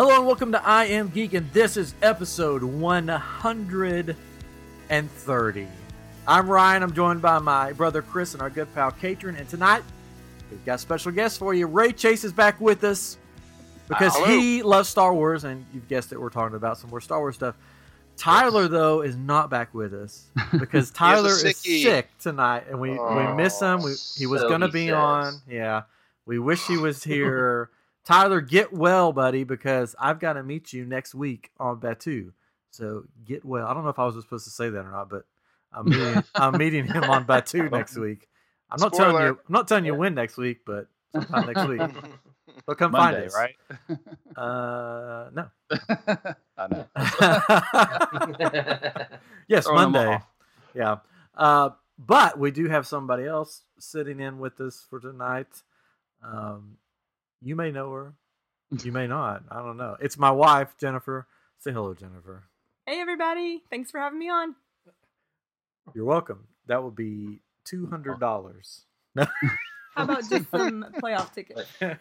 Hello and welcome to I Am Geek, and this is episode 130. I'm Ryan. I'm joined by my brother Chris and our good pal Katrin. And tonight, we've got special guest for you. Ray Chase is back with us because Hello. he loves Star Wars, and you've guessed it, we're talking about some more Star Wars stuff. Tyler, though, is not back with us because Tyler is sick tonight, and we, we miss him. We, he was So going to be says. on. Yeah. We wish he was here. Tyler, get well, buddy, because I've got to meet you next week on Batuu. So get well. I don't know if I was supposed to say that or not, but I'm meeting, I'm meeting him on Batuu next week. I'm not telling you. I'm not telling you Yeah. when next week, but sometime next week. So come Monday, find us. right? Uh, no. I know. yes, Throwing 'em Monday. Yeah. Uh, but we do have somebody else sitting in with us for tonight. Um, you may know her. You may not. I don't know. It's my wife, Jennifer. Say hello, Jennifer. Hey everybody! Thanks for having me on. You're welcome. That will be two hundred dollars. How about just some playoff tickets? Wait,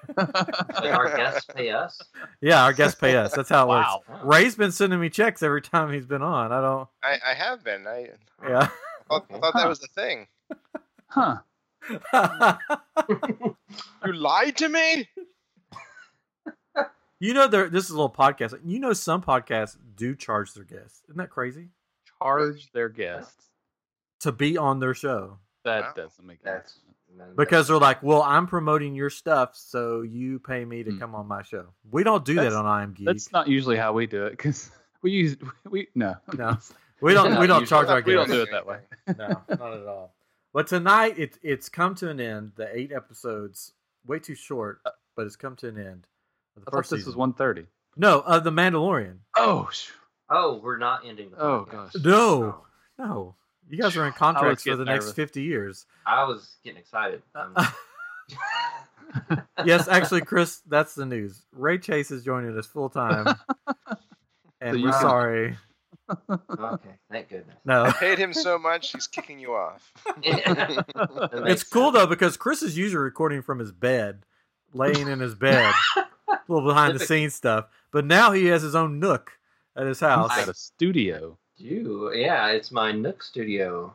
our guests pay us. yeah, our guests pay us. That's how it Wow. works. Ray's been sending me checks every time he's been on. I don't. I, I have been. I, Yeah. thought, I thought that was the thing. Huh. You lied to me. you know, there. This is a little podcast. You know, some podcasts do charge their guests. Isn't that crazy? Charge their guests. To be on their show. That Wow. doesn't make any That's sense. Because they're like, well, I'm promoting your stuff, so you pay me to Hmm. come on my show. We don't do that on I Am Geek. That's not usually how we do it because we use we no No. We don't. We don't usually. charge our guests. We don't do it that way. no, not at all. But tonight, it, it's come to an end. The eight episodes, way too short, uh, but it's come to an end. Of the I thought first this season. was one thirty. No, of the Mandalorian. Oh, sh- Oh, we're not ending the Oh, gosh. No, no. You guys are in contracts for getting the next fifty years. I was getting excited. Uh, um, yes, actually, Chris, that's the news. Ray Chase is joining us full time, and So you we're can- sorry. Okay, thank goodness. No, I paid him so much, he's kicking you off. It's makes cool though because Chris is usually recording from his bed, laying in his bed, a little behind the scenes stuff. But now he has his own nook at his house. He's got a studio. You, yeah, it's my Nook studio.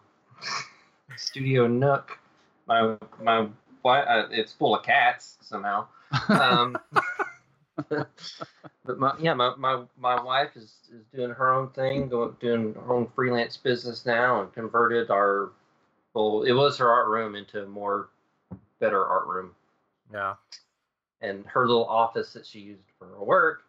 studio Nook. My my wi- uh, it's full of cats somehow. Um, but my yeah, my, my, my wife is, is doing her own thing, going doing her own freelance business now, and converted our well, it was her art room into a more better art room, Yeah, and her little office that she used for her work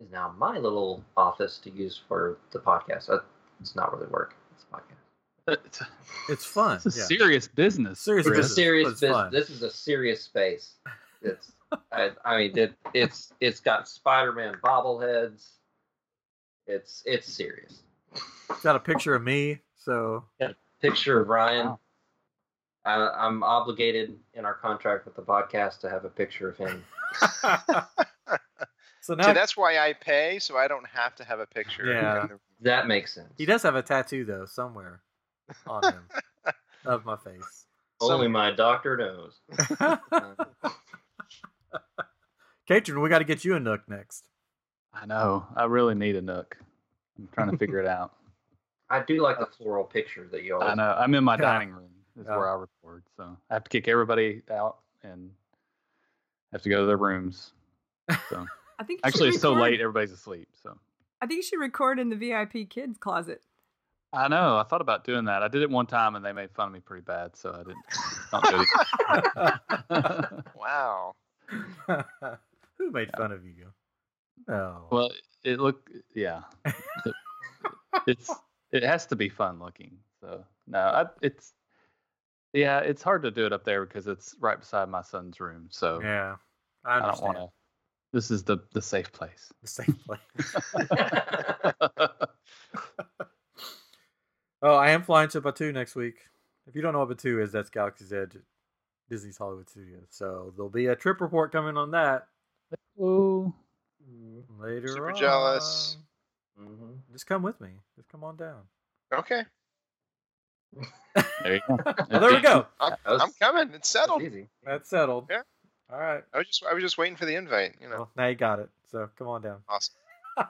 is now my little office to use for the podcast. Uh, It's not really work. It's a podcast. It's, it's fun. it's a yeah. serious business. Serious It's a business, serious business. fun. This is a serious space. It's, I, I mean, it, it's it's got Spider-Man bobbleheads. It's it's serious. Got a picture of me, so Picture of Ryan. Wow. I, I'm obligated in our contract with the podcast to have a picture of him. so now See, that's why I pay, so I don't have to have a picture. Yeah. in the- That makes sense. he does have a tattoo though somewhere on him of my face. Only my doctor knows. Katrin, we got to get you a nook next. I know. I really need a nook. I'm trying to figure it out. I do like the floral picture that you always. I know. I'm in my dining room. Is Yeah. where I record. So I have to kick everybody out and have to go to their rooms. So I think actually, should it's so late. Everybody's asleep. So I think you should record in the VIP kids closet. I know. I thought about doing that. I did it one time and they made fun of me pretty bad. So I didn't. Don't do it. again. Wow. Who made fun of you? No. well, it looked. Yeah. It- it's. It has to be fun looking. So no, I, it's. Yeah, it's hard to do it up there because it's right beside my son's room. So yeah, I I don't want to. This is the the safe place. The same place. Oh, I am flying to Batuu next week. If you don't know what Batuu is, that's Galaxy's Edge Disney's Hollywood Studios. So there'll be a trip report coming on that Oh, later. Super jealous. on. Mhm. Just come with me. Just come on down. Okay. there you go. Well, there we go. I'm, was- I'm coming. It's settled. easy. That's settled. Yeah. All right. I was just I was just waiting for the invite. You know. Well, now you got it. So come on down. Awesome.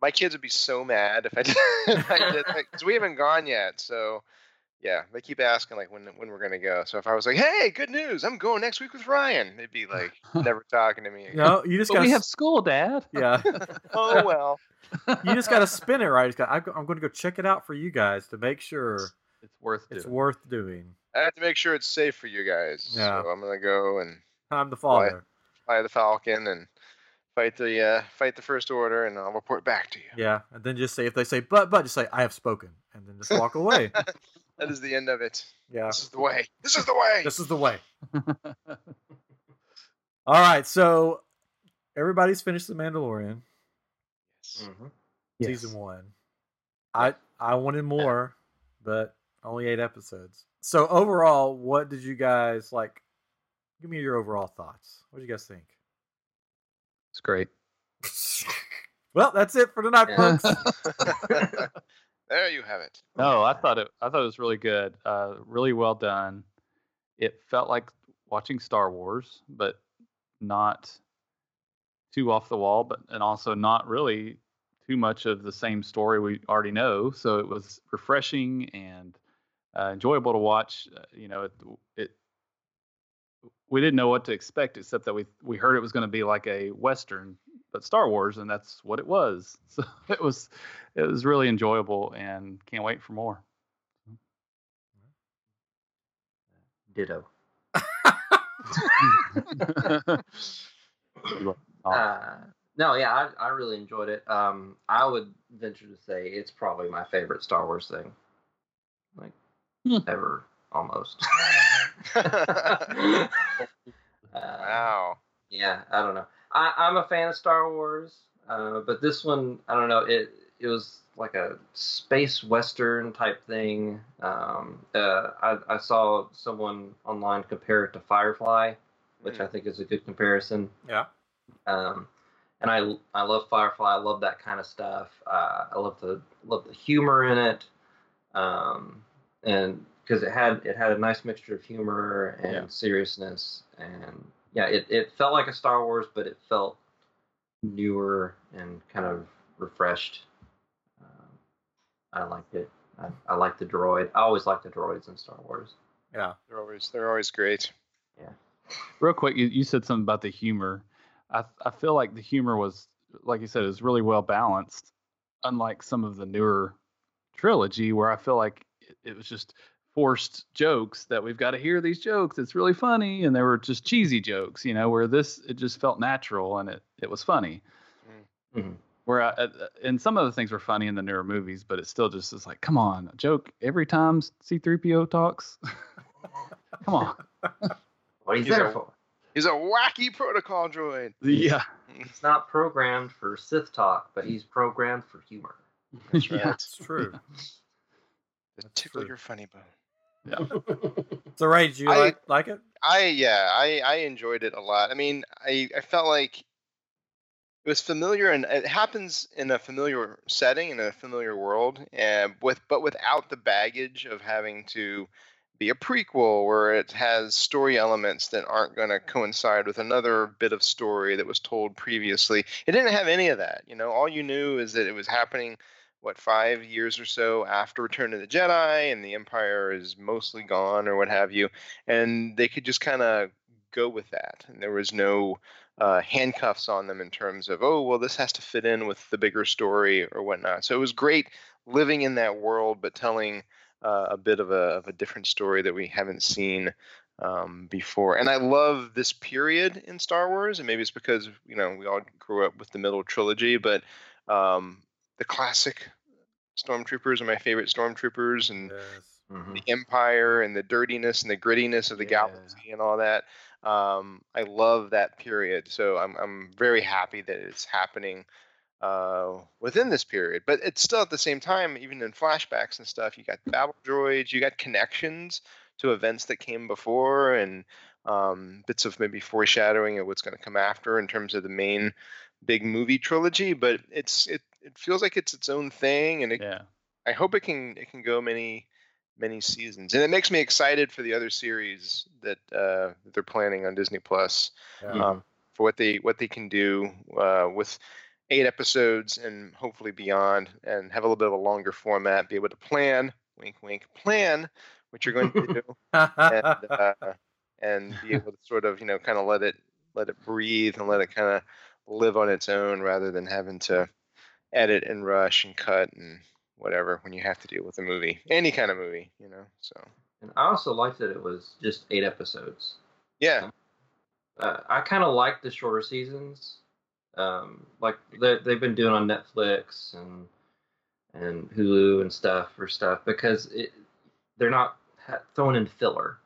My kids would be so mad if I did. if I did because we haven't gone yet. So, yeah, they keep asking like when when we're gonna go. So if I was like, "Hey, good news! I'm going next week with Ryan," they'd be like never talking to me. Again. No, you just But got. we have school, Dad. yeah, Oh well. you just got to spin it right. It's got, I'm, I'm going to go check it out for you guys to make sure It's worth it's doing. worth doing. I have to make sure it's safe for you guys. Yeah. So I'm gonna go and I'm the father. fly the Falcon and fight the uh, fight the First Order, and I'll report back to you. Yeah, and then just say if they say but but just say I have spoken, and then just walk away. That is the end of it. Yeah, This is the way. This is the way. this is the way. All right, so everybody's finished the Mandalorian Mhm. season one. I I wanted more, but only eight episodes. So overall, what did you guys like? Give me your overall thoughts. What do you guys think? It's great. well, that's it for tonight, Yeah. folks. there you have it. No, I thought it. I thought it was really good. Uh, really well done. It felt like watching Star Wars, but not too off the wall, but and also not really too much of the same story we already know. So it was refreshing and uh, enjoyable to watch. Uh, you know, it, it we didn't know what to expect except that we we heard it was going to be like a western, but Star Wars, and that's what it was. So it was it was really enjoyable and can't wait for more. Ditto. Uh, no, yeah, I, I really enjoyed it. Um, I would venture to say it's probably my favorite Star Wars thing, like Hmm. ever, almost. Uh, wow. yeah, I don't know. I, I'm a fan of Star Wars, uh, but this one, I don't know. It it was like a space western type thing. Um, uh, I, I saw someone online compare it to Firefly, which I think is a good comparison. yeah. Um, and I I love Firefly. I love that kind of stuff. Uh, I love the love the humor in it, um, and because it had it had a nice mixture of humor and Yeah. seriousness, and yeah, it, it felt like a Star Wars, but it felt newer and kind of refreshed. Um, I liked it. I, I like the droid. I always like the droids in Star Wars. Yeah. They're always they're always great. Yeah real quick, you, you said something about the humor. I I feel like the humor was, like you said, is really well balanced, unlike some of the newer trilogy where I feel like it, it was just forced jokes that we've got to hear these jokes. It's really funny, and they were just cheesy jokes, you know. Where this it just felt natural and it it was funny. Mhm. Where I, uh, and some of the things were funny in the newer movies, but it still just is like, come on, a joke every time C3PO talks. come on. What he's He's there a- for? He's a wacky protocol droid. Yeah. He's not programmed for Sith talk, but he's programmed for humor. That's Yeah. right. It's true. To That's tickle true. your funny bone. So, Ray, did you I- like like it? I yeah, I I enjoyed it a lot. I mean, I I felt like it was familiar and it happens in a familiar setting in a familiar world, and with but without the baggage of having to be a prequel where it has story elements that aren't going to coincide with another bit of story that was told previously. It didn't have any of that. You know, all you knew is that it was happening what five years or so after Return of the Jedi, and the Empire is mostly gone or what have you, and they could just kind of go with that, and there was no uh, handcuffs on them in terms of oh well this has to fit in with the bigger story or whatnot. So it was great living in that world, but telling uh, a bit of a of a different story that we haven't seen um, before. And I love this period in Star Wars, and maybe it's because you know we all grew up with the middle trilogy, but um, the classic stormtroopers are my favorite stormtroopers, and Yes. Mhm. the empire and the dirtiness and the grittiness of the Yeah. galaxy and all that. Um, I love that period, so I'm I'm very happy that it's happening uh, within this period. But it's still at the same time, even in flashbacks and stuff, you got battle droids, you got connections to events that came before, and um, bits of maybe foreshadowing of what's going to come after in terms of the main big movie trilogy. But it's it it feels like it's its own thing, and it Yeah. I hope it can it can go many many seasons, and it makes me excited for the other series that uh, that they're planning on Disney Plus Yeah. um, for what they what they can do uh, with eight episodes and hopefully beyond, and have a little bit of a longer format. Be able to plan, wink, wink, plan what you're going to do, and uh, and be able to sort of you know kind of let it let it breathe and let it kind of live on its own rather than having to edit and rush and cut and whatever when you have to deal with a movie, any kind of movie, you know. So And I also liked that it was just eight episodes. yeah, Uh, I kind of like the shorter seasons, um, like they, they've been doing on Netflix and and Hulu and stuff for stuff because it they're not ha- throwing in filler.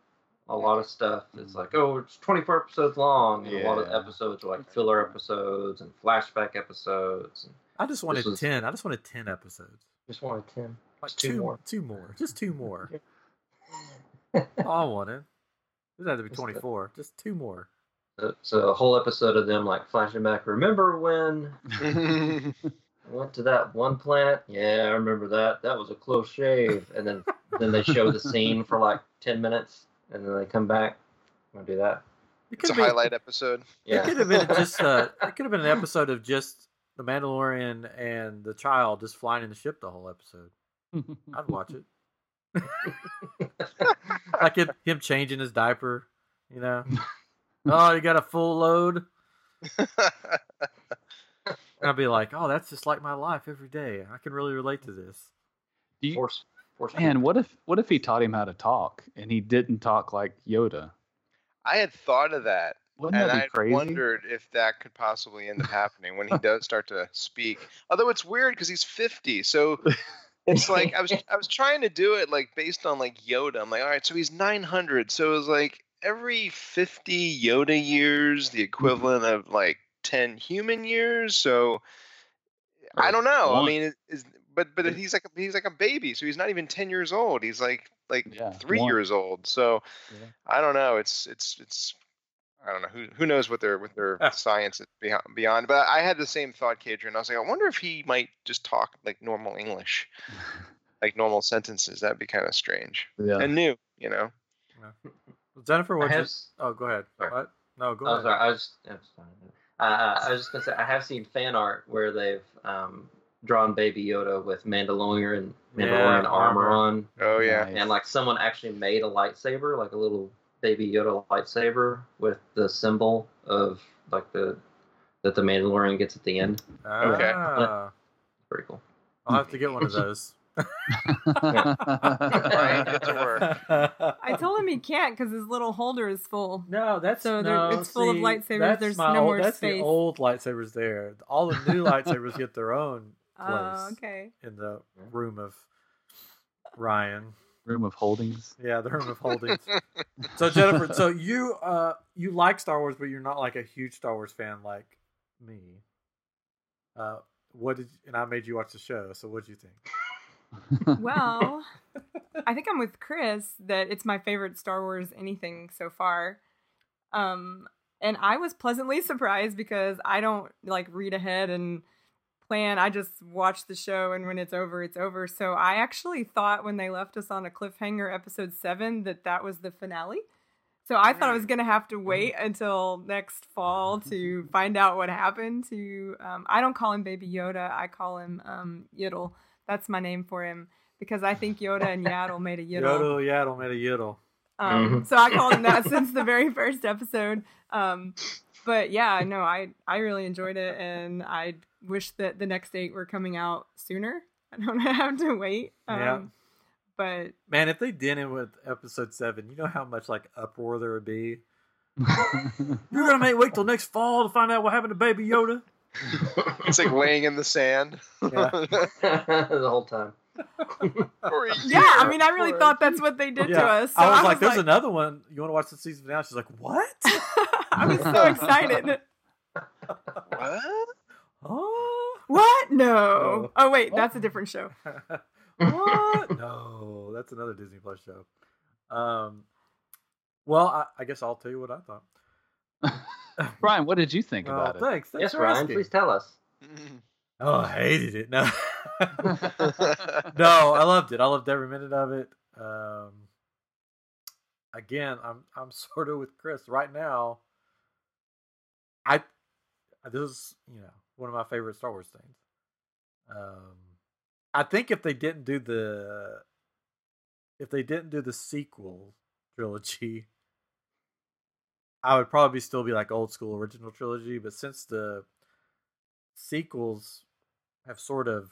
A lot of stuff is like, oh, it's 24 episodes long, and a lot of Yeah. episodes are like filler episodes and flashback episodes. And I just wanted was- ten. I just wanted ten episodes. just wanted 10. Like Just two two more. Two more. Just two more. All I wanted. It doesn't have to be twenty four. Just two more. So, so a whole episode of them like flashing back. Remember when I went to that one planet? Yeah, I remember that. That was a close shave. And then then they show the scene for like ten minutes, and then they come back. Want to do that? It it's could a have been. highlight episode. It could have been just. Uh, it could have been an episode of just the Mandalorian and the child just flying in the ship the whole episode. I'd watch it. like him, him changing his diaper. You know. Oh, you got a full load. And I'd be like, oh, that's just like my life every day. I can really relate to this. Do you- Force, force. Man, what if what if he taught him how to talk and he didn't talk like Yoda? I had thought of that, Wouldn't and I crazy? wondered if that could possibly end up happening when he does start to speak. Although it's weird because he's 50, so it's like I was I was trying to do it like based on like Yoda. I'm like, all right, so he's 900, so it was like every 50 Yoda years, the mm-hmm. equivalent of like 10 human years. So I don't know. I mean, is but but he's like he's like a baby, so he's not even 10 years old. He's like like Yeah, three one. years old. So Yeah. I don't know. It's it's it's I don't know who who knows what their what their Ah. science is beyond, beyond. But I had the same thought, Katrin. I was like, I wonder if he might just talk like normal English, like normal sentences. That'd be kind of strange yeah. and new, you know. Jennifer, I what? have, oh, go ahead. Sorry. What? No, go oh, ahead. sorry. I was. I was, uh, I was just gonna say I have seen fan art where they've um, drawn Baby Yoda with Mandalorian Mandalorian Yeah, armor armor. on, Oh yeah. Nice. and like someone actually made a lightsaber, like a little Baby Yoda lightsaber with the symbol of like the that the Mandalorian gets at the end. Okay. Ah, Pretty cool. I'll have to get one of those. Ryan, get to work. I told him he can't because his little holder is full. No, that's So no, it's full of lightsabers, there's my no old- more That's space. the old lightsabers there. All the new lightsabers get their own place Oh, okay. in the room of Ryan. Room of holdings. Yeah, the room of holdings. so Jennifer, so you uh you like Star Wars, but you're not like a huge Star Wars fan like me. Uh, what did and I made you watch the show? So what did you think? Well, I think I'm with Chris that it's my favorite Star Wars anything so far. Um, and I was pleasantly surprised because I don't like read ahead and plan. I just watch the show, and when it's over, it's over. So I actually thought when they left us on a cliffhanger, episode seven, that that was the finale. So I thought I was gonna have to wait until next fall to find out what happened to. Um, I don't call him Baby Yoda. I call him um, Yiddle. That's my name for him because I think Yoda and Yaddle made a Yiddle. Yodel, yaddle, made a yiddle. Um, Mhm. So I called him that since the very first episode. Um, but yeah, no, I I really enjoyed it, and I wish that the next eight were coming out sooner. I don't have to wait. Um, Yeah. But Man, if they didn't with episode seven, you know how much like uproar there would be. You're gonna make wait till next fall to find out what happened to Baby Yoda. It's like laying in the sand. Yeah. the whole time. Yeah, I mean, I really thought that's what they did yeah, to us. So I was like, "There's like, another one. You want to watch the season now?" She's like, "What? I was so excited. What? Oh, What? No. No. Oh wait, that's a different show. what? No, that's another Disney Plus show. Um, well, I, I guess I'll tell you what I thought. Brian, what did you think Oh, about it? thanks. thanks yes, for Ryan, asking. please tell us. Oh, I hated it. No, no, I loved it. I loved every minute of it. Um, again, I'm I'm sort of with Chris right now. I this is you know one of my favorite Star Wars things. Um, I think if they didn't do the if they didn't do the sequel trilogy, I would probably still be like old school original trilogy. But since the sequels have sort of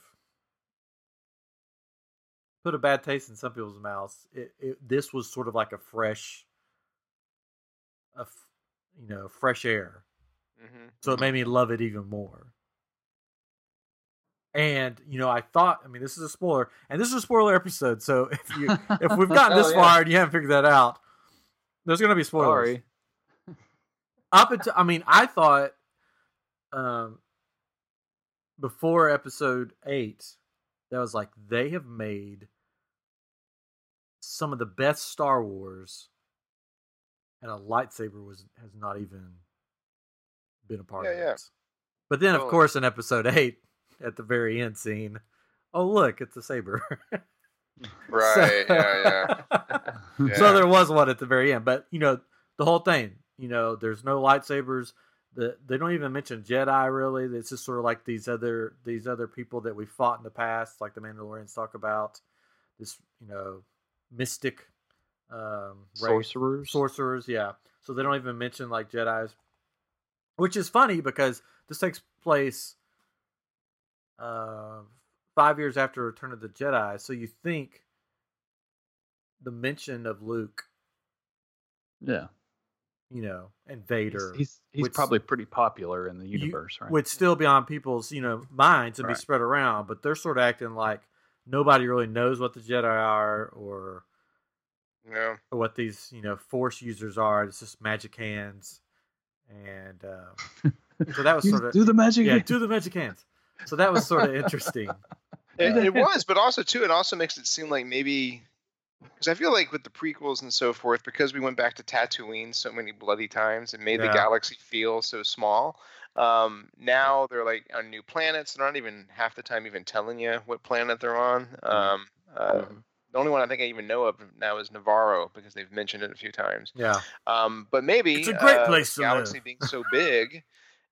put a bad taste in some people's mouths, it, it this was sort of like a fresh, a you know fresh air. Hmm So it made me love it even more. And you know, I thought, I mean, this is a spoiler, and this is a spoiler episode. So if you if we've gotten this yeah. far and you haven't figured that out, there's going to be spoilers. Sorry. Up until, I mean, I thought, um, before episode eight, that was like they have made some of the best Star Wars, and a lightsaber was has not even been a part Yeah, of yeah. it. But then, of Totally. course, in episode eight, at the very end scene, oh look, it's a saber. Right. So- yeah. Yeah. So there was one at the very end, but you know the whole thing. You know, there's no lightsabers. The, they don't even mention Jedi really. It's just sort of like these other these other people that we fought in the past, like the Mandalorians talk about. This you know mystic um, Sorcerers. sorcerers. Yeah, so they don't even mention like Jedi's, which is funny because this takes place uh, five years after Return of the Jedi. So you think the mention of Luke, yeah. you know, and He's Vader he's, he's which- probably pretty popular in the you- universe, right? would still be on people's you know minds and be spread around, but they're sort of acting like nobody really knows what the Jedi are or No. or what these you know Force users are. It's just magic hands, and uh, so that was sort of do the magic. yeah, hand. do the magic hands. So that was sort of interesting. It, it was, but also too, it also makes it seem like maybe because I feel like with the prequels and so forth, because we went back to Tatooine so many bloody times, it made Yeah. the galaxy feel so small. Um, now they're like on new planets. They're not even half the time even telling you what planet they're on. Um, uh, Mhm. The only one I think I even know of now is Nevarro because they've mentioned it a few times. Yeah, Um, but maybe It's a great uh, place the to galaxy live. being so big,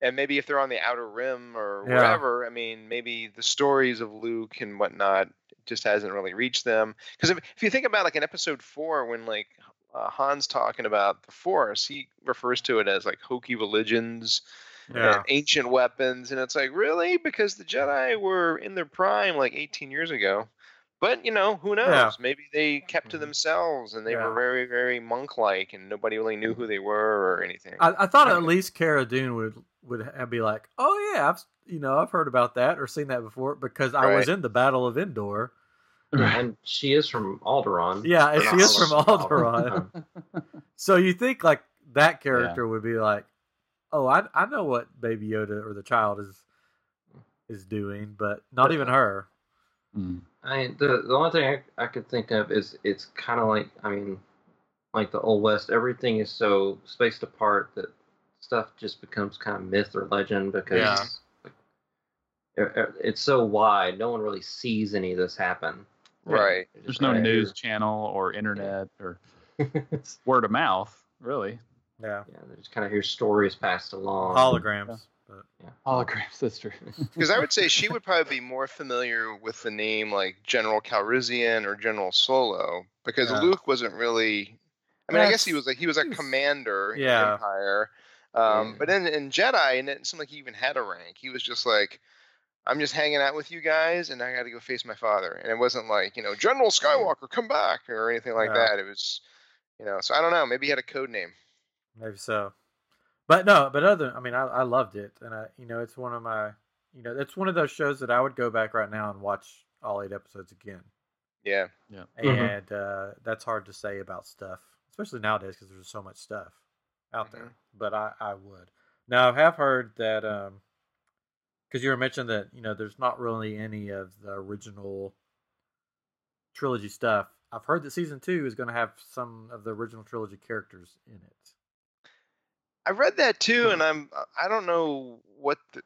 and maybe if they're on the outer rim or Yeah. wherever, I mean, maybe the stories of Luke and whatnot just hasn't really reached them. Because if, if you think about like in Episode Four, when like uh, Han's talking about the Force, he refers to it as like hokey religions, yeah, and ancient weapons, and it's like really because the Jedi were in their prime like 18 years ago. But you know, who knows? Yeah. Maybe they kept to Mhm. themselves and they Yeah. were very, very monk-like, and nobody really knew who they were or anything. I, I thought at least Cara Dune would would be like, oh yeah, I've you know I've heard about that or seen that before because I was in the Battle of Endor. and she is from Alderaan. Yeah, and she is from Alderaan. Alderaan. So you think like that character would be like, oh, I I know what Baby Yoda or the child is is doing, but not even her. Mm. I mean, the the only thing I, I could think of is it's kind of like I mean, like the old west. Everything is so spaced apart that stuff just becomes kind of myth or legend because Yeah. like, it- it- it's so wide. No one really sees any of this happen. Right. It There's just no kinda news hear- channel or internet or word of mouth, really. Yeah, Yeah, they just kind of hear stories passed along. holograms. But Holograms, that's true. Because I would say she would probably be more familiar with the name like General Calrissian or General Solo, because Yeah. Luke wasn't really. I mean, I guess he was like he was a commander yeah. the Empire, um, Yeah. but in in Jedi, and it didn't seem like he even had a rank. He was just like, I'm just hanging out with you guys, and I got to go face my father. And it wasn't like you know General Skywalker, come back or anything like Yeah. that. It was, you know. So I don't know. Maybe he had a code name. maybe so. But no, but other, I mean, I, I loved it, and I, you know, it's one of my, you know, it's one of those shows that I would go back right now and watch all eight episodes again. Yeah. yeah, mm-hmm. and uh, that's hard to say about stuff, especially nowadays because there's so much stuff out mm-hmm. there. But I, I would. Now I have heard that um, because you were mentioning that you know there's not really any of the original trilogy stuff. I've heard that season two is going to have some of the original trilogy characters in it. I read that too, Hmm. and I'm I don't know what the,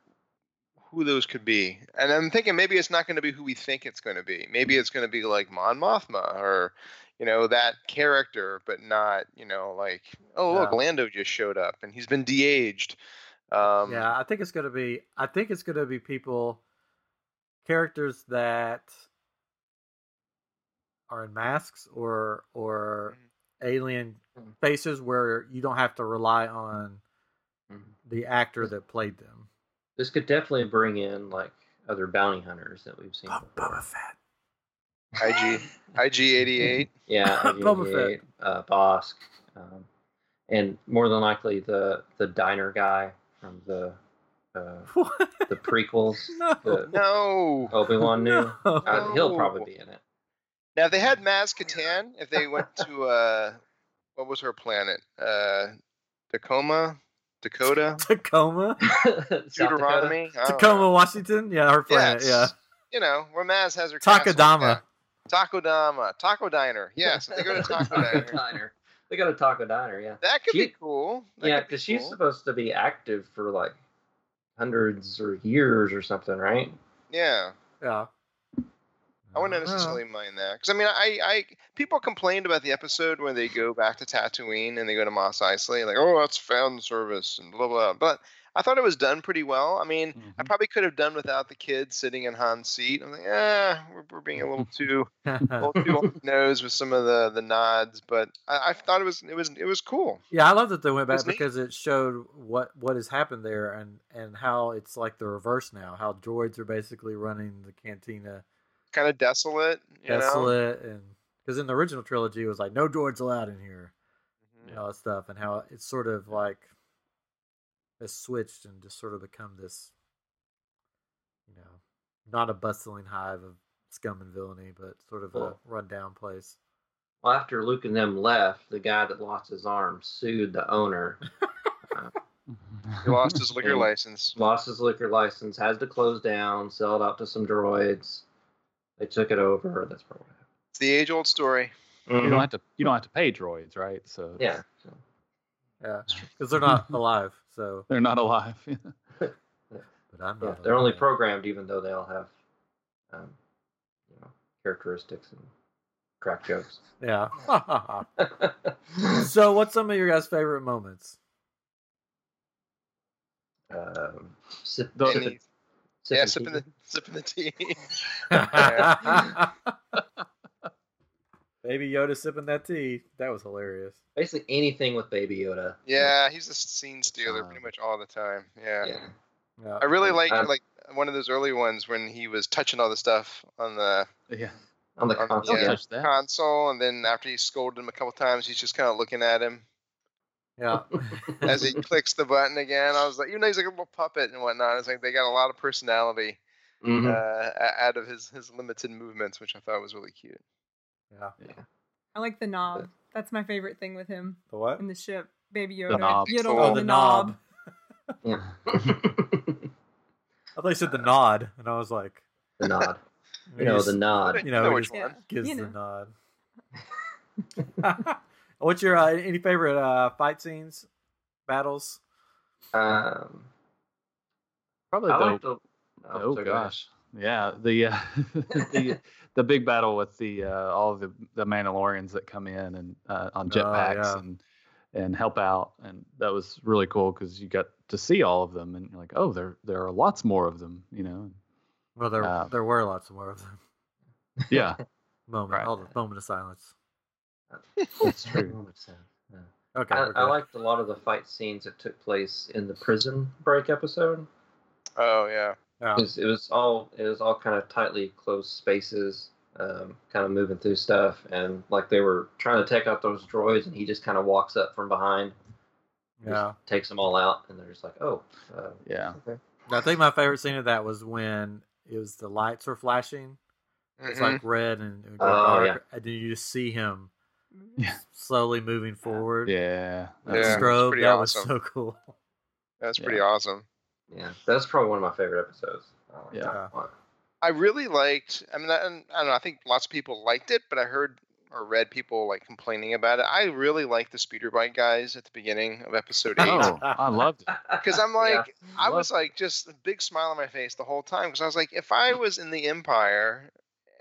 who those could be, and I'm thinking maybe it's not going to be who we think it's going to be. Maybe it's going to be like Mon Mothma or you know that character, but not you know like oh look Yeah. Lando just showed up and he's been de-aged. Um, yeah, I think it's gonna be. I think it's gonna be people, characters that are in masks or or Mm-hmm. alien Mhm. faces where you don't have to rely on Mhm. the actor that played them. This could definitely bring in like other bounty hunters that we've seen. Bob, before. Boba Fett. IG IG88. Yeah, Boba IG-88, uh, Bossk, um, and more than likely the the diner guy from the uh, the prequels. No. The No. Obi Wan knew. No. Uh, he'll probably be in it. Now, if they had Maz Kanata, if they went to uh, what was her planet? Uh, Tacoma, Dakota, Tacoma, South Dakota. Deuteronomy. I Tacoma, know. Washington. Yeah, her planet. Yes. You know where Maz has her castle. Takadama. Yeah. Takodama, Taco Diner. Yes, they go to Taco Diner. diner. They got a taco diner, yeah. That could She- be cool. That yeah, could be because she's supposed to be active for like hundreds or years or something, right? Yeah, Yeah. I wouldn't necessarily mind that because I mean, I, I people complained about the episode where they go back to Tatooine and they go to Mos Eisley, like, oh, that's fan service and blah blah. But I thought it was done pretty well. I mean, I Mhm. probably could have done without the kids sitting in Han's seat. I'm like, yeah, we're, we're being a little too, a little too on the nose with some of the the nods, but I, I thought it was it was it was cool. Yeah, I love that they went back neat. because it showed what what has happened there and and how it's like the reverse now. How droids are basically running the cantina Kind of desolate, you know. desolate, and because in the original trilogy it was like no droids allowed in here Mhm. and all that stuff, and how it's sort of like has switched and just sort of become this, you know, not a bustling hive of scum and villainy, but sort of a rundown place. Well, after Luke and them left, the guy that lost his arm sued the owner. uh, He lost his liquor license. lost his liquor license, has to close down, sell it out to some droids. They took it over. That's probably what It's the age old story. You don't have to. You don't have to pay droids, right? So Yeah. so- Yeah, because they're not alive. So, they're not alive. but I'm yeah. not. They're only programmed, even though they all have, um, you know, characteristics and crack jokes. Yeah. so, what's some of your guys' favorite moments? um, sip, The- sip, Any- it- sip yeah, sipping the sipping the tea. Baby Yoda sipping that tea. That was hilarious. Basically anything with Baby Yoda. yeah, he's a scene stealer pretty Um, much all the time. Yeah. Yeah. Yeah. I really like Um, like one of those early ones when he was touching all the stuff on the yeah. On the Um, console. Don't Yeah. console, and then after he scolded him a couple times, he's just kind of looking at him Yeah. as he clicks the button again. I was like, even though he's like a little puppet and whatnot, it's like they got a lot of personality Mhm. uh, out of his his limited movements, which I thought was really cute. yeah. yeah. I like the knob. That's my favorite thing with him The what? in the ship. Baby Yoda. knob. Yoda Oh, the the knob. knob. Yeah. I thought you said the nod, and I was like, the nod. You know, just the nod. You know, know we which just- one. gives You the nod. What's your uh, any favorite uh, fight scenes, battles? Um, Probably I the like the. Oh sorry, go ahead. gosh, yeah. The uh, the the big battle with the uh, all of the the Mandalorians that come in and uh, on Oh, jetpacks yeah. and and help out, and that was really cool because you got to see all of them, and you're like, oh, there there are lots more of them, you know. Well, there Uh, there were lots more of them. Yeah, Moment, Right. hold on, moment of silence. That's true. That makes sense, yeah. Okay, I, we're I liked a lot of the fight scenes that took place in the prison break episode. Oh yeah, Yeah. It was, it was all it was all kind of tightly closed spaces, um, kind of moving through stuff, and like they were trying to take out those droids, and he just kind of walks up from behind, just Yeah. takes them all out, and they're just like, oh, uh, Yeah, okay. I think my favorite scene of that was when it was the lights were flashing. It's Mhm. like red and, and go Oh, dark, yeah. and then you just see him Yeah. Slowly moving forward. yeah, The Yeah, it's strobe, pretty that awesome. was so cool. that's Yeah. pretty awesome. yeah, that's probably one of my favorite episodes. I like Yeah. I really liked. I mean, I, I don't know. I think lots of people liked it, but I heard or read people like complaining about it. I really liked the speeder bike guys at the beginning of episode eight. Oh, I loved it. Because I'm Yeah. like, I Love was like, just a big smile on my face the whole time. Because I was like, if I was in the Empire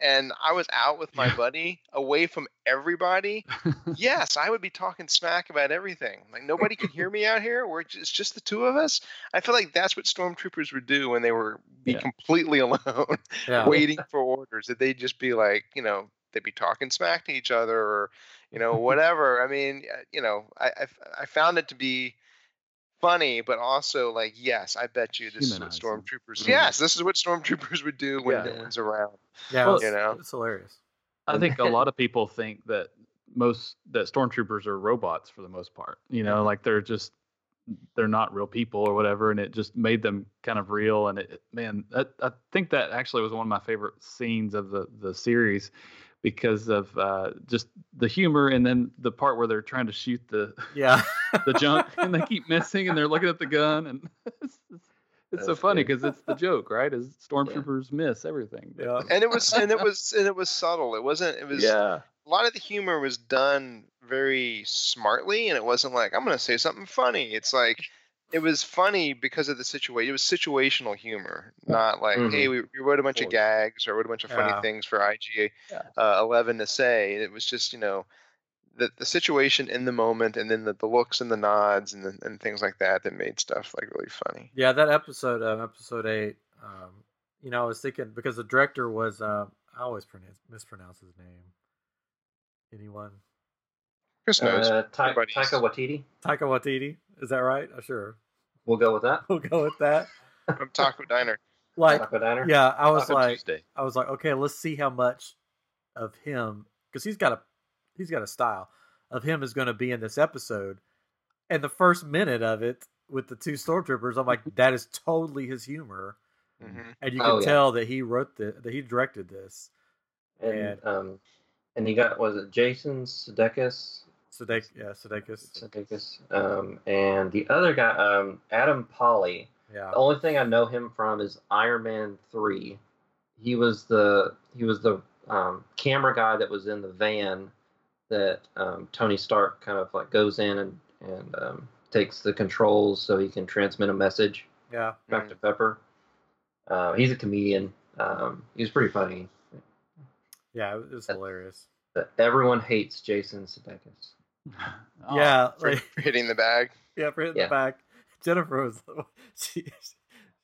and I was out with my buddy, away from everybody, yes, I would be talking smack about everything. Like nobody could hear me out here. We're just, it's just the two of us. I feel like that's what stormtroopers would do when they were be Yeah. completely alone, Yeah. waiting for orders. That they'd just be like, you know, they'd be talking smack to each other, or you know, whatever. I mean, uh, you know, I I, I found it to be funny, but also like, yes, I bet you this is what Humanizing. stormtroopers. Mhm. Yes, this is what stormtroopers would do when Yeah. no one's around. Yeah, Well, you know. it's hilarious. I think a lot of people think that most that stormtroopers are robots for the most part. You know, like they're just they're not real people or whatever, and it just made them kind of real. And it, man, that, I think that actually was one of my favorite scenes of the the series because of uh, just the humor, and then the part where they're trying to shoot the Yeah. the junk and they keep missing, and they're looking at the gun, and it's, it's, it's so That's funny because it's the joke, right? Is stormtroopers miss everything? but- Yeah. and it was and it was and it was subtle it wasn't it was yeah. a lot of the humor was done very smartly and it wasn't like i'm going to say something funny it's like it was funny because of the situation it was situational humor not like Mhm. hey we, we wrote a bunch of course. gags or wrote a bunch of funny Yeah. things for iga Yeah. uh, 11 to say it was just you know the, the situation in the moment and then the, the looks and the nods and, the, and things like that that made stuff like really funny Yeah, that episode, um, episode eight. Um, you know, I was thinking because the director was, uh, I always pronounce mispronounce his name. Anyone? Chris knows Uh, Ta- Everybody's- Taika Waititi. Taika Waititi? Is that right? Uh, sure, We'll go with that. we'll go with that. from taco diner Like, Taco Diner. yeah, I was Taco like, Tuesday. I was like, okay, let's see how much of him because he's got a he's got a style of him is going to be in this episode. And the first minute of it with the two stormtroopers, I'm like, that is totally his humor, hmm and you Oh, can yeah. tell that he wrote the that he directed this. And And- um, and you got was it Jason Sudeikis? Sudeik, yeah, Sudeikis, Sudeikis. Um, and the other guy, um, Adam Pally. yeah, The only thing I know him from is Iron Man three. He was the he was the um, camera guy that was in the van that um, Tony Stark kind of like goes in and and um, takes the controls so he can transmit a message yeah. back to Pepper. Uh, he's a comedian. Um, he was pretty funny. Yeah, it was hilarious. But everyone hates Jason Sudeikis. Oh, yeah, for, like, for hitting the bag yeah, for hitting Yeah. the bag. Jennifer was she,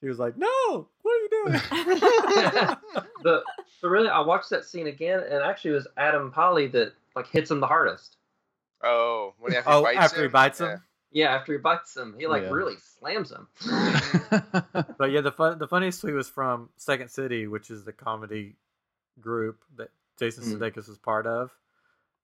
she was like, "No, what are you doing?" the but really, I watched that scene again, and actually, it was Adam Pally that like hits him the hardest. Oh, when after oh, he bites after he him? bites Yeah. him. Yeah, after he bites him, he like Yeah. really slams him. But yeah, the fun, the funniest tweet was from Second City, which is the comedy group that Jason Mm. Sudeikis was part of.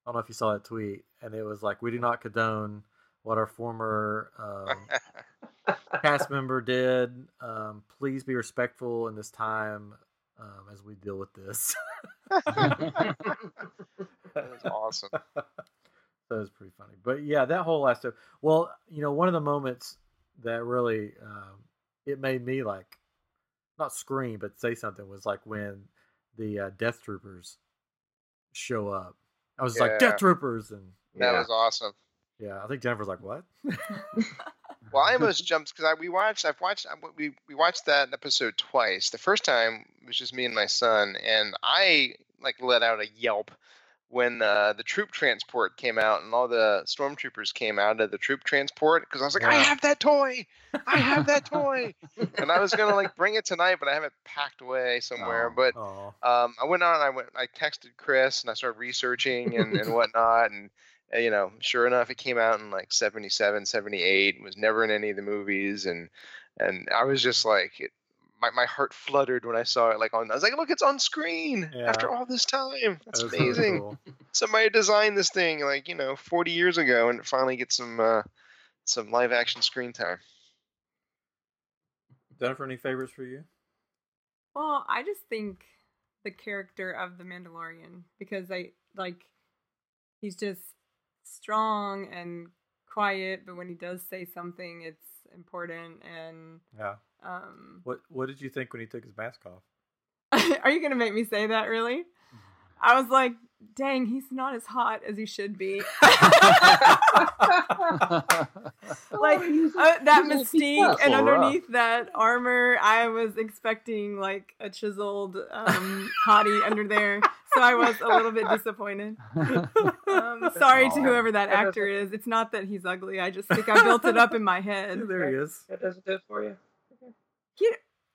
I don't know if you saw that tweet, and it was like, "We do not condone what our former um, cast member did. Um, please be respectful in this time um, as we deal with this." That was awesome. that was pretty funny. But yeah, that whole last episode. Well, you know, one of the moments that really um, it made me like not scream but say something was like when the uh, Death Troopers show up. I was just like Death Troopers, and That Yeah. was awesome. yeah, I think Jennifer's like, "What?" Well, I almost jumped because I we watched. I've watched. I- We we watched that episode twice. The first time it was just me and my son, and I like let out a yelp when uh, the troop transport came out and all the stormtroopers came out of the troop transport because I was like, I have that toy. I have that toy, and I was gonna like bring it tonight, but I have it packed away somewhere. Oh. But Oh, um, I went on. and I went. I texted Chris and I started researching and, and whatnot. And uh, you know, sure enough, it came out in like 77, 78. It was never in any of the movies, and and I was just like, it, my my heart fluttered when I saw it. Like on, I was like, look, it's on screen after all this time. That's that was really amazing. cool. Somebody designed this thing like you know 40 years ago, and it finally gets some uh, some live action screen time. Jennifer, any favorites for you? Well, I just think the character of the Mandalorian because I like he's just strong and quiet, but when he does say something, it's important. And Yeah. um, What What did you think when he took his mask off? are you gonna make me say that? Really? I was like, dang, he's not as hot as he should be. like, Uh, that He's mystique and Little rough. underneath that armor, I was expecting like a chiseled um, hottie under there, so I was a little bit disappointed. Um, sorry to whoever that That actor is. It's not that he's ugly. I just think I built it up in my head. there he is. That doesn't do it for you. He,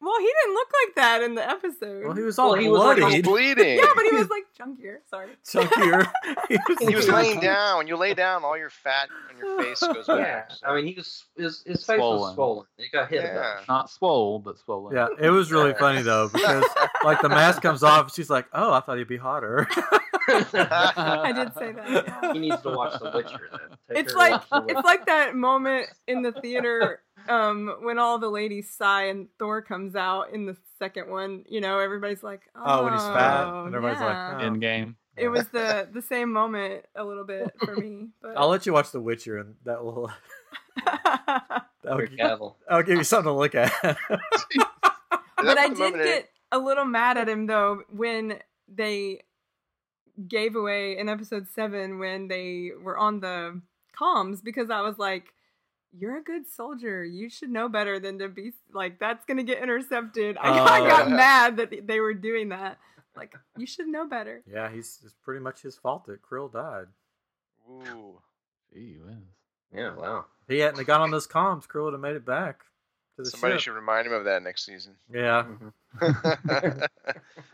well, he didn't look like that in the episode. Well, he was all Well, he was like bleeding. yeah, but he was like chunkier. Sorry. chunkier. he was, he was laying down. When you lay down, all your fat on your face goes Yeah, back. so- I mean, he was his his face was Swollen. swollen. It got hit. Yeah. Yeah. Not swole, but swollen. Yeah, it was really funny though because like the mask comes off, she's like, "Oh, I thought he'd be hotter." I did say that. Yeah. He needs to watch The Witcher. Then. Take It's like watch The Witcher. it's like that moment in the theater um when all the ladies sigh and Thor comes out in the second one. You know, everybody's like, "Oh, Oh, when he's fat, and everybody's like, yeah." "Oh." In game. It was the the same moment a little bit for me, but I'll let you watch The Witcher, and that will that'll, Henry gi- Cavill. that'll give you something to look at. but I did get a little mad at him though when they gave away in episode seven when they were on the comms because I was like, "You're a good soldier. You should know better than to be like that's gonna get intercepted." I, got- I Oh. got mad that they were doing that. Like, you should know better. yeah, he's it's pretty much his fault that Krill died. Ooh. Gee whiz. Yeah, wow. If he hadn't have got on those comms, Krill would have made it back to the Somebody ship. should remind him of that next season. Yeah, mm-hmm.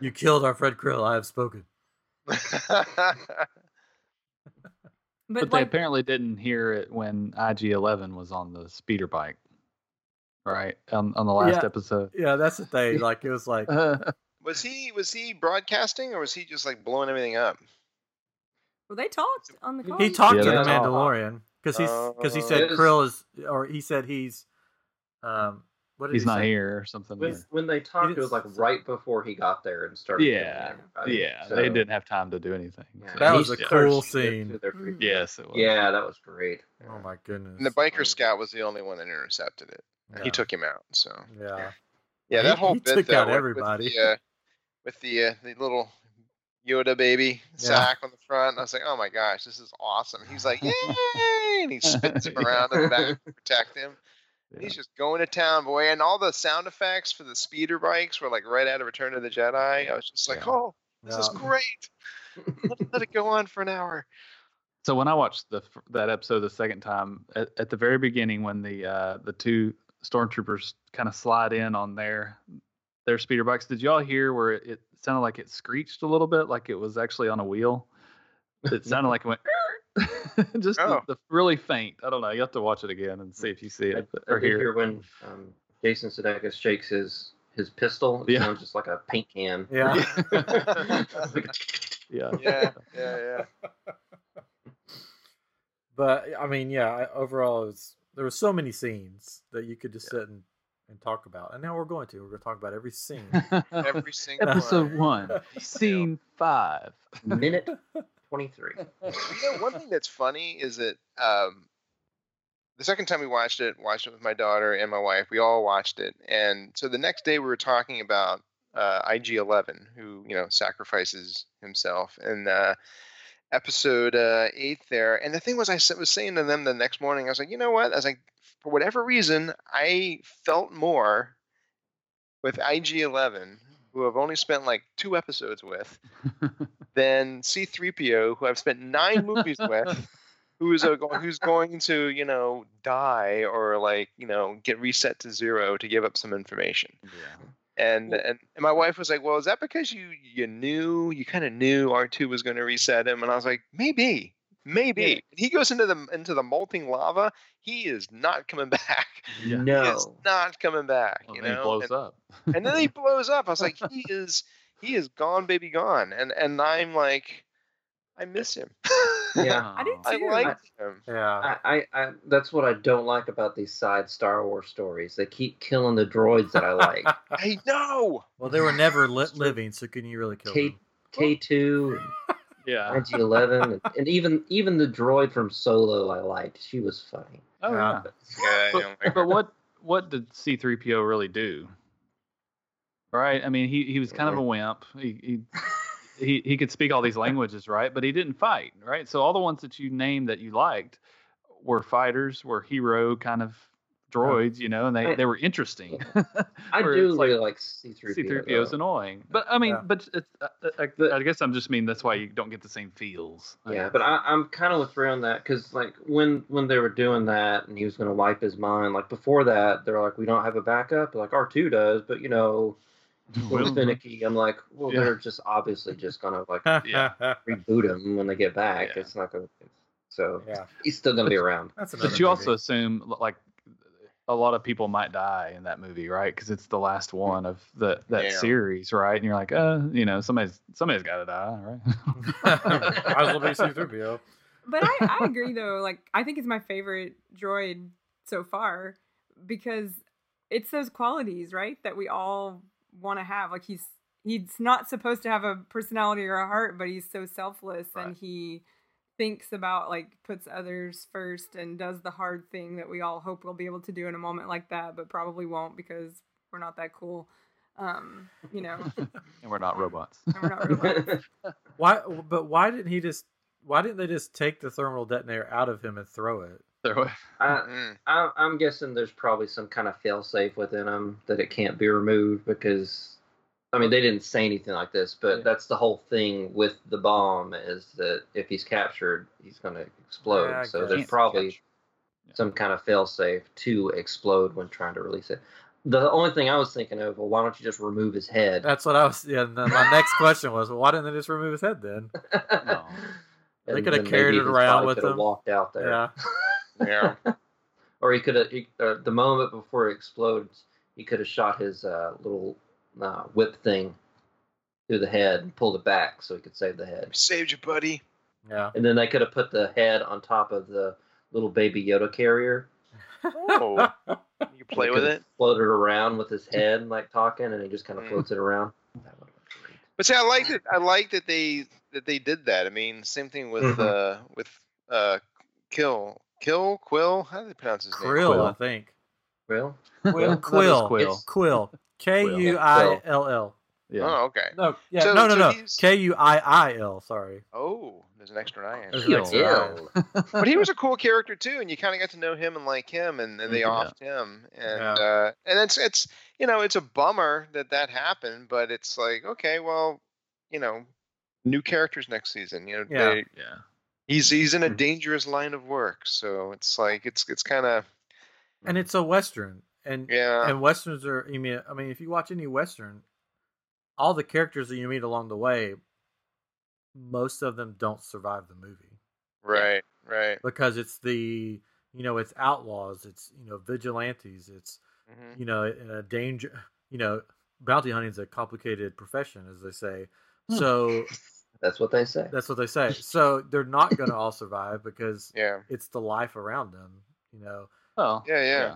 you killed our Fred Krill. I have spoken. But, But, they apparently didn't hear it when IG11 was on the speeder bike, right? On, on the last Yeah. episode. Yeah, that's the thing. Like it was like was he was he broadcasting or was he just like blowing everything up? well, they talked on the Call. he talked Yeah, to the talk. Mandalorian because he's because he said It is- Krill is or he said he's um what He's he not say? here or something. When, yeah. when they talked, it was like right before he got there and started. Yeah, yeah, So, they didn't have time to do anything. yeah, so- That was a started cool scene. to their feet. Yes, it was. Yeah, that was great. Oh my goodness. And the biker scout was the only one that intercepted it. Yeah. He took him out. So Yeah. yeah, He- that whole he bit took though, out with- everybody. with the, uh, with the, uh, the little Yoda baby Yeah. sack on the front. I was like, oh my gosh, this is awesome. He's like, yay! and he spins him around in the back to protect him. Yeah. He's just going to town, boy. And all the sound effects for the speeder bikes were like right out of Return of the Jedi. I was just like, Yeah. oh, this is great. let, let it go on for an hour. So when I watched the that episode the second time, at, at the very beginning, when the uh, the two stormtroopers kind of slide in on their their speeder bikes, did y'all hear where it, it sounded like it screeched a little bit, like it was actually on a wheel? It sounded like it went just the- Oh. the, really faint. I don't know. You have to watch it again and see if you see it I or did hear hear when um, Jason Sudeikis shakes his his pistol. It Yeah. sounds just like a paint can. Yeah. Yeah. Yeah, yeah, yeah. But I mean, yeah. I, overall, it was, there were so many scenes that you could just sit and, and talk about, and now we're going to. We're going to talk about every scene. Every single Episode one. one, scene five. Minute twenty three. you know, one thing that's funny is that um, the second time we watched it, watched it with my daughter and my wife. We all watched it, and so the next day we were talking about uh, IG-11, who you know sacrifices himself, and uh, episode uh, eight there. And the thing was, I was saying to them the next morning, I was like, you know what? I was like, for whatever reason, I felt more with IG-11, who I've only spent like two episodes with, than C3PO, who I've spent nine movies with, who's a, who's going to you know die or like you know get reset to zero to give up some information. Yeah. And and, and my wife was like, "Well, is that because you you knew you kind of knew R2 was going to reset him?" And I was like, "Maybe." Maybe Yeah. he goes into the into the molting lava. He is not coming back. Yeah. He is No. not coming back. Well, you then he know, blows and, up. and then he blows up. I was like, he is he is gone, baby, gone. And and I'm like, I eh, miss him. Yeah. I did. I too. like him. yeah. I, I, I that's what I don't like about these side Star Wars stories. They keep killing the droids that I like. I know. Well, they were never li- living, so can you really kill K them? K two, Yeah. IG eleven, and, and even even the droid from Solo I liked. She was funny. Oh Yeah. yeah. Yeah, But, don't but what what did C3PO really do? Right? I mean, he, he was kind of a wimp. He, he he he could speak all these languages, right? But he didn't fight, right? So all the ones that you named that you liked were fighters, were hero kind of droids, you know, and they, I- they were interesting. I do like, really like C3PO. C3PO is annoying, but I mean, Yeah. but it's, uh, uh, I, I guess I'm just mean that's why you don't get the same feels. I Yeah, but I, I'm kind of with Ray on that because like when when they were doing that and he was going to wipe his mind, like before that they're like we don't have a backup, like R two does, but you know, Well, finicky. I'm like, well, Yeah. they're just obviously just gonna like Yeah. reboot him when they get back. Yeah. It's not gonna. Be so yeah. he's still gonna be around. That's another But you also assume like a lot of people might die in that movie, right? Because it's the last one of the that Yeah. series, right? And you're like, uh, you know, somebody's somebody's got to die, right? Might as well be C-3PO. But I, I agree though. Like I think it's my favorite droid so far because it's those qualities, right, that we all want to have. Like he's he's not supposed to have a personality or a heart, but he's so selfless and he thinks about like puts others first and does the hard thing that we all hope we'll be able to do in a moment like that, but probably won't because we're not that cool. Um, you know, and we're not robots. and we're not robots. Why? But why didn't he just? Why didn't they just take the thermal detonator out of him and throw it? Throw it. I, Mm. I, I'm guessing there's probably some kind of failsafe within him that it can't be removed because, I mean, they didn't say anything like this, but Yeah. that's the whole thing with the bomb is that if he's captured, he's going to explode. Yeah, so there's probably. Yeah. some kind of failsafe to explode when trying to release it. The only thing I was thinking of, well, why don't you just remove his head? That's what I was. Yeah. my next question was, well, why didn't they just remove his head then? No. They coulda carried it around body with coulda them. Walked out there. Yeah. Yeah. or he could have uh, the moment before it explodes he could have shot his uh, little uh, whip thing through the head and pulled it back so he could save the head Saved you, buddy. Yeah. and then they could have put the head on top of the little baby yoda carrier Oh, you play They with coulda it. floated around with his head like talking and he just kind of Mm. floats it around that would have been great. But see, I like it. I like that they that they did that. I mean, same thing with Mhm. uh with uh Kill Kill Quill. How do they pronounce his name? Krill, Quill. I think. well Quill. Quill. Quill. Quill. K U I L L. Yeah. Oh, okay. No. Yeah. So- no. No. so No. K U I I L. Sorry. Oh, there's an extra eye. in There's it. an Ew. extra Ew. I. but he was a cool character too, and you kind of got to know him and like him, and, and they Yeah. offed him, and Yeah. uh, and it's it's you know it's a bummer that that happened, but it's like okay, well, you know, new characters next season. You know, Yeah. they, Yeah. He's he's in a Mhm. dangerous line of work, so it's like it's it's kind of And it's a western, and yeah, and westerns are. You mean? I mean, if you watch any western, all the characters that you meet along the way, most of them don't survive the movie right, right. because it's the you know it's outlaws, it's you know vigilantes, it's hmm you know a danger. You know, bounty hunting is a complicated profession, as they say. Hmm. So that's what they say that's what they say. So they're not going to all survive because Yeah, it's the life around them. You know. Oh. yeah, yeah. Yeah.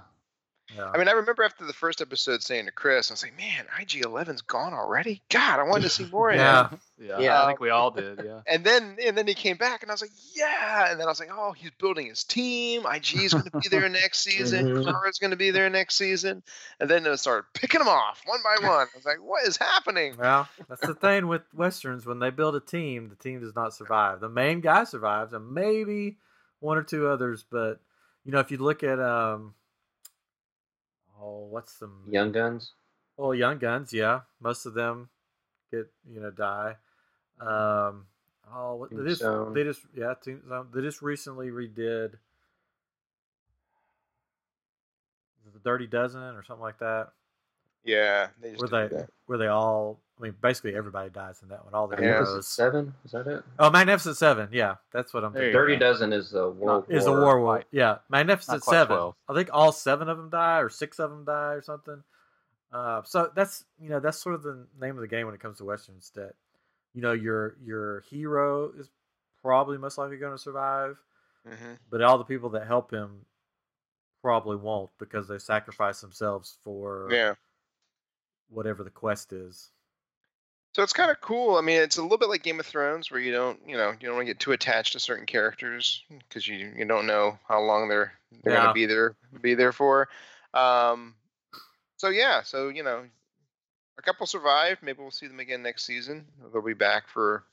I mean, I remember after the first episode saying to Chris, I was like, "Man, IG 11's gone already. God, I wanted to see more of him." yeah. Yeah. Yeah. I think we all did. Yeah. And then and then he came back and I was like, yeah. And then I was like, oh, he's building his team. IG's going to be there next season. Mhm. Kara's going to be there next season. And then it started picking them off one by one. I was like, what is happening? Well, that's the thing with westerns. When they build a team, the team does not survive. The main guy survives, and maybe one or two others. But you know, if you look at um, oh, what's the young guns Oh, Young Guns, yeah, most of them get you know die. Um, oh, what they just they just yeah, they just recently redid the Dirty Dozen or something like that. Yeah. They just Where they that. where they all, I mean, basically everybody dies in that one. All the Yeah. heroes. seven is that it Oh, Magnificent Seven. Yeah, that's what I'm There you thinking. dirty dozen is the world Is the war War War? quite- Yeah, Magnificent Seven. 12. I think all seven of them die, or six of them die, or something. Uh, so that's you know that's sort of the name of the game when it comes to westerns. That you know your your hero is probably most likely going to survive, hmm but all the people that help him probably won't because they sacrifice themselves for Yeah. Whatever the quest is. So it's kind of cool. I mean, it's a little bit like Game of Thrones, where you don't, you know, you don't want to get too attached to certain characters because you you don't know how long they're they're Yeah. gonna be there be there for. Um, so yeah, so you know, a couple survived. Maybe we'll see them again next season. They'll be back for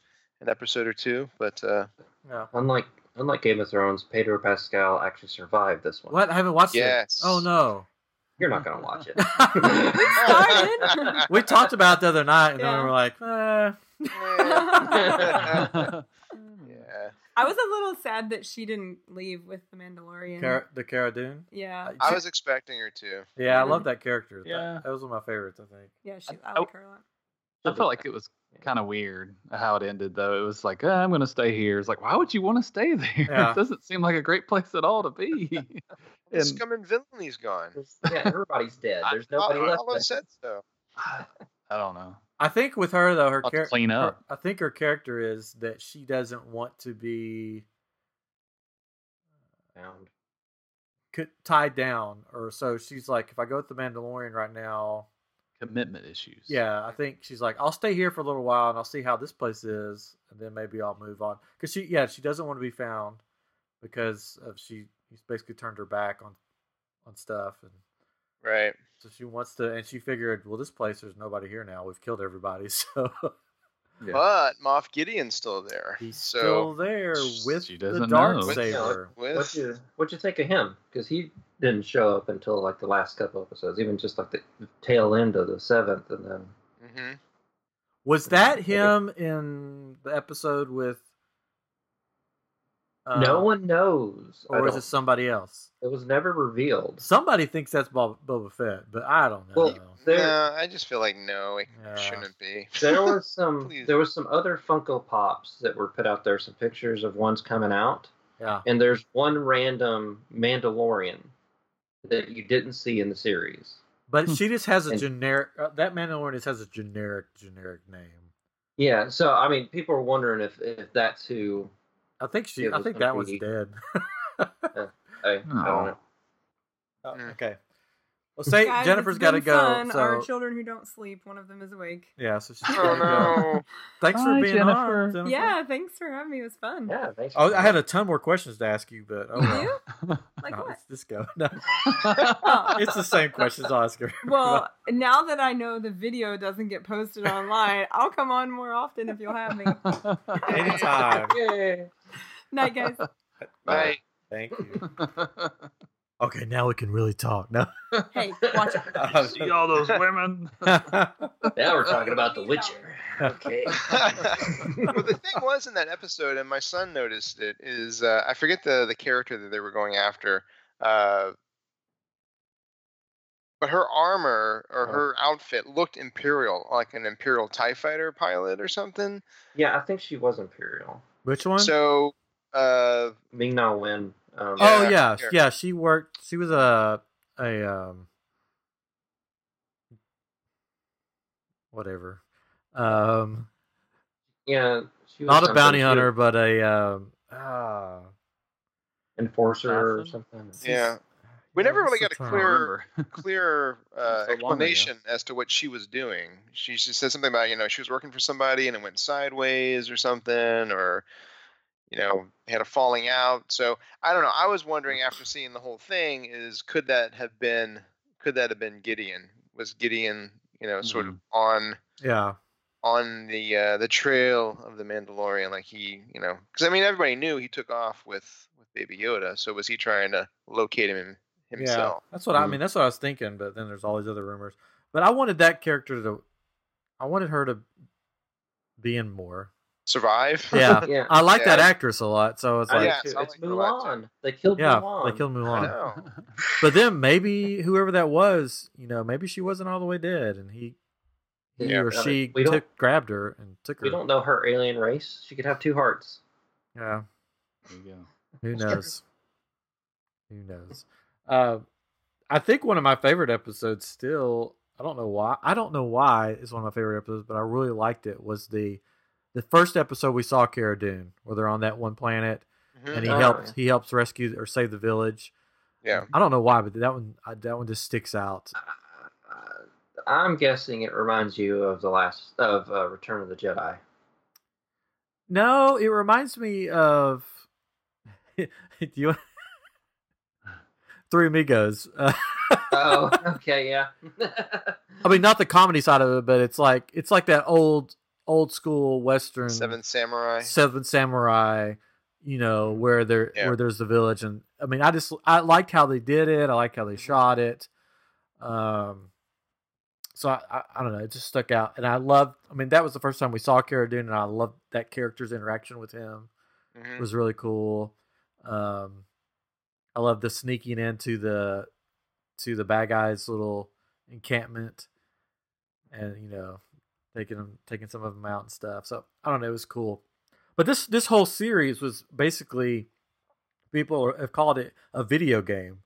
an episode or two. But uh, Yeah, unlike unlike Game of Thrones, Pedro Pascal actually survived this one. What? I haven't watched Yes. it. Oh no. You're not gonna watch it. We started. we talked about it the other night, and then we were like, eh. yeah. I was a little sad that she didn't leave with the Mandalorian. Cara- the Cara Dune. yeah, I was expecting her to. Yeah, I love that character. That- Yeah. that, was one of my favorites. I think. yeah, she. I I- like her a lot. I felt like it was kind of weird how it ended, though. It was like, "Ah, I'm going to stay here. It's like, why would you want to stay there? Yeah. It doesn't seem like a great place at all to be. The And- scum and villainy has gone. yeah, everybody's dead. There's nobody I, left. I, I there. said so. I don't know. I think with her though, her I'll have to character. clean up. I think her character is that she doesn't want to be Found. tied down, or so she's like, if I go with the Mandalorian right now, Commitment issues. yeah, I think she's like, I'll stay here for a little while and I'll see how this place is, and then maybe I'll move on. Because she, yeah, she doesn't want to be found because of she. He's basically turned her back on on stuff, and Right. so she wants to. And she figured, well, this place, there's nobody here now. We've killed everybody, so Yeah. But Moff Gideon's still there. he's so still there with She the dark know. Saber. with What you what you think of him? Because he didn't show up until like the last couple episodes, even just like the tail end of the seventh, and then hmm Was that him in the episode with? Uh, no one knows. Or is it somebody else? it was never revealed. Somebody thinks that's Bob, Boba Fett, but I don't know. Well, there No, I just feel like no, it Yeah. shouldn't be. there was some there was some other Funko Pops that were put out there. Some pictures of ones coming out, yeah, and there's one random Mandalorian that you didn't see in the series. but she just has a And- generic. Uh, that Mandalorian just has a generic, generic name. Yeah, so I mean, people are wondering if if that's who. I think she. I was think that one's be- dead. I, I don't oh. know. Oh, okay. Well, say Guys, Jennifer's it's got to been go. fun. So Our children who don't sleep, one of them is awake. yeah, so she's Oh gotta go. no. Thanks for being Jennifer. on. Jennifer. Yeah, thanks for having me. It was fun. Yeah, thanks. Oh, I had a ton more questions to ask you, but oh well. You? Like No, what? let's just go. No. Oh. it's the same questions, Oscar. Well, now that I know the video doesn't get posted online, I'll come on more often if you'll have me. anytime. Yay. Night, guys. Bye. Thank you. Okay, now we can really talk. No. Hey, watch out. See all those women. Now we're talking about The Witcher. Okay. well, the thing was in that episode, and my son noticed it, is uh, I forget the the character that they were going after, uh, but her armor or Oh. her outfit looked imperial, like an imperial Tie Fighter pilot or something. Yeah, I think she was Imperial. Which one? So, uh, Ming Na Wen. Um, oh Yeah, yeah, yeah. She worked. She was a a um whatever. Um, yeah, she was not a bounty She hunter, but a um. Ah, enforcer or Assassin? something. yeah, we never really got a clear clear uh, So ago. explanation as to what she was doing. She just said something about you know she was working for somebody and it went sideways or something, or you know had a falling out. So I don't know. I was wondering after seeing the whole thing is could that have been could that have been Gideon? Was Gideon you know sort of on Yeah, on the uh, the trail of the Mandalorian? Like he you know because I mean everybody knew he took off with with Baby Yoda. So was he trying to locate him himself? yeah. That's what I Mhm. mean. That's what I was thinking. But then there's all these other rumors. But I wanted that character to. I wanted her to be in more. Survive? Yeah, Yeah. I like that actress a lot. So it's like, Yeah, too. so I it's like her a lot, too. Mulan. They killed yeah, Mulan. they killed Mulan. But then maybe whoever that was, you know, maybe she wasn't all the way dead, and he, he Yeah, or she we took grabbed her and took her. We don't know her alien race. She could have two hearts. Yeah, There you go. who That's true. knows? Who knows? Uh, I think one of my favorite episodes still. I don't know why. I don't know why it's one of my favorite episodes, but I really liked it. Was the the first episode we saw Cara Dune, where they're on that one planet, Mhm. and he Oh, helps he helps rescue or save the village. Yeah. I don't know why, but that one that one just sticks out. Uh, I'm guessing it reminds you of the last of uh, Return of the Jedi. No, it reminds me of. Do you? Three Amigos. Uh, Oh, okay, yeah. I mean, not the comedy side of it, but it's like it's like that old old school western Seven Samurai. Seven Samurai you know, where there Yeah. where there's the village, and I mean, I just I liked how they did it. I like how they shot it. Um, so I, I I don't know, it just stuck out, and I loved. I mean, that was the first time we saw Cara Dune, and I loved that character's interaction with him. Mhm. It was really cool. Um, I love the sneaking into the to the bad guys' little encampment, and you know, taking them, taking some of them out and stuff. So I don't know, it was cool. But this this whole series was basically people have called it a video game.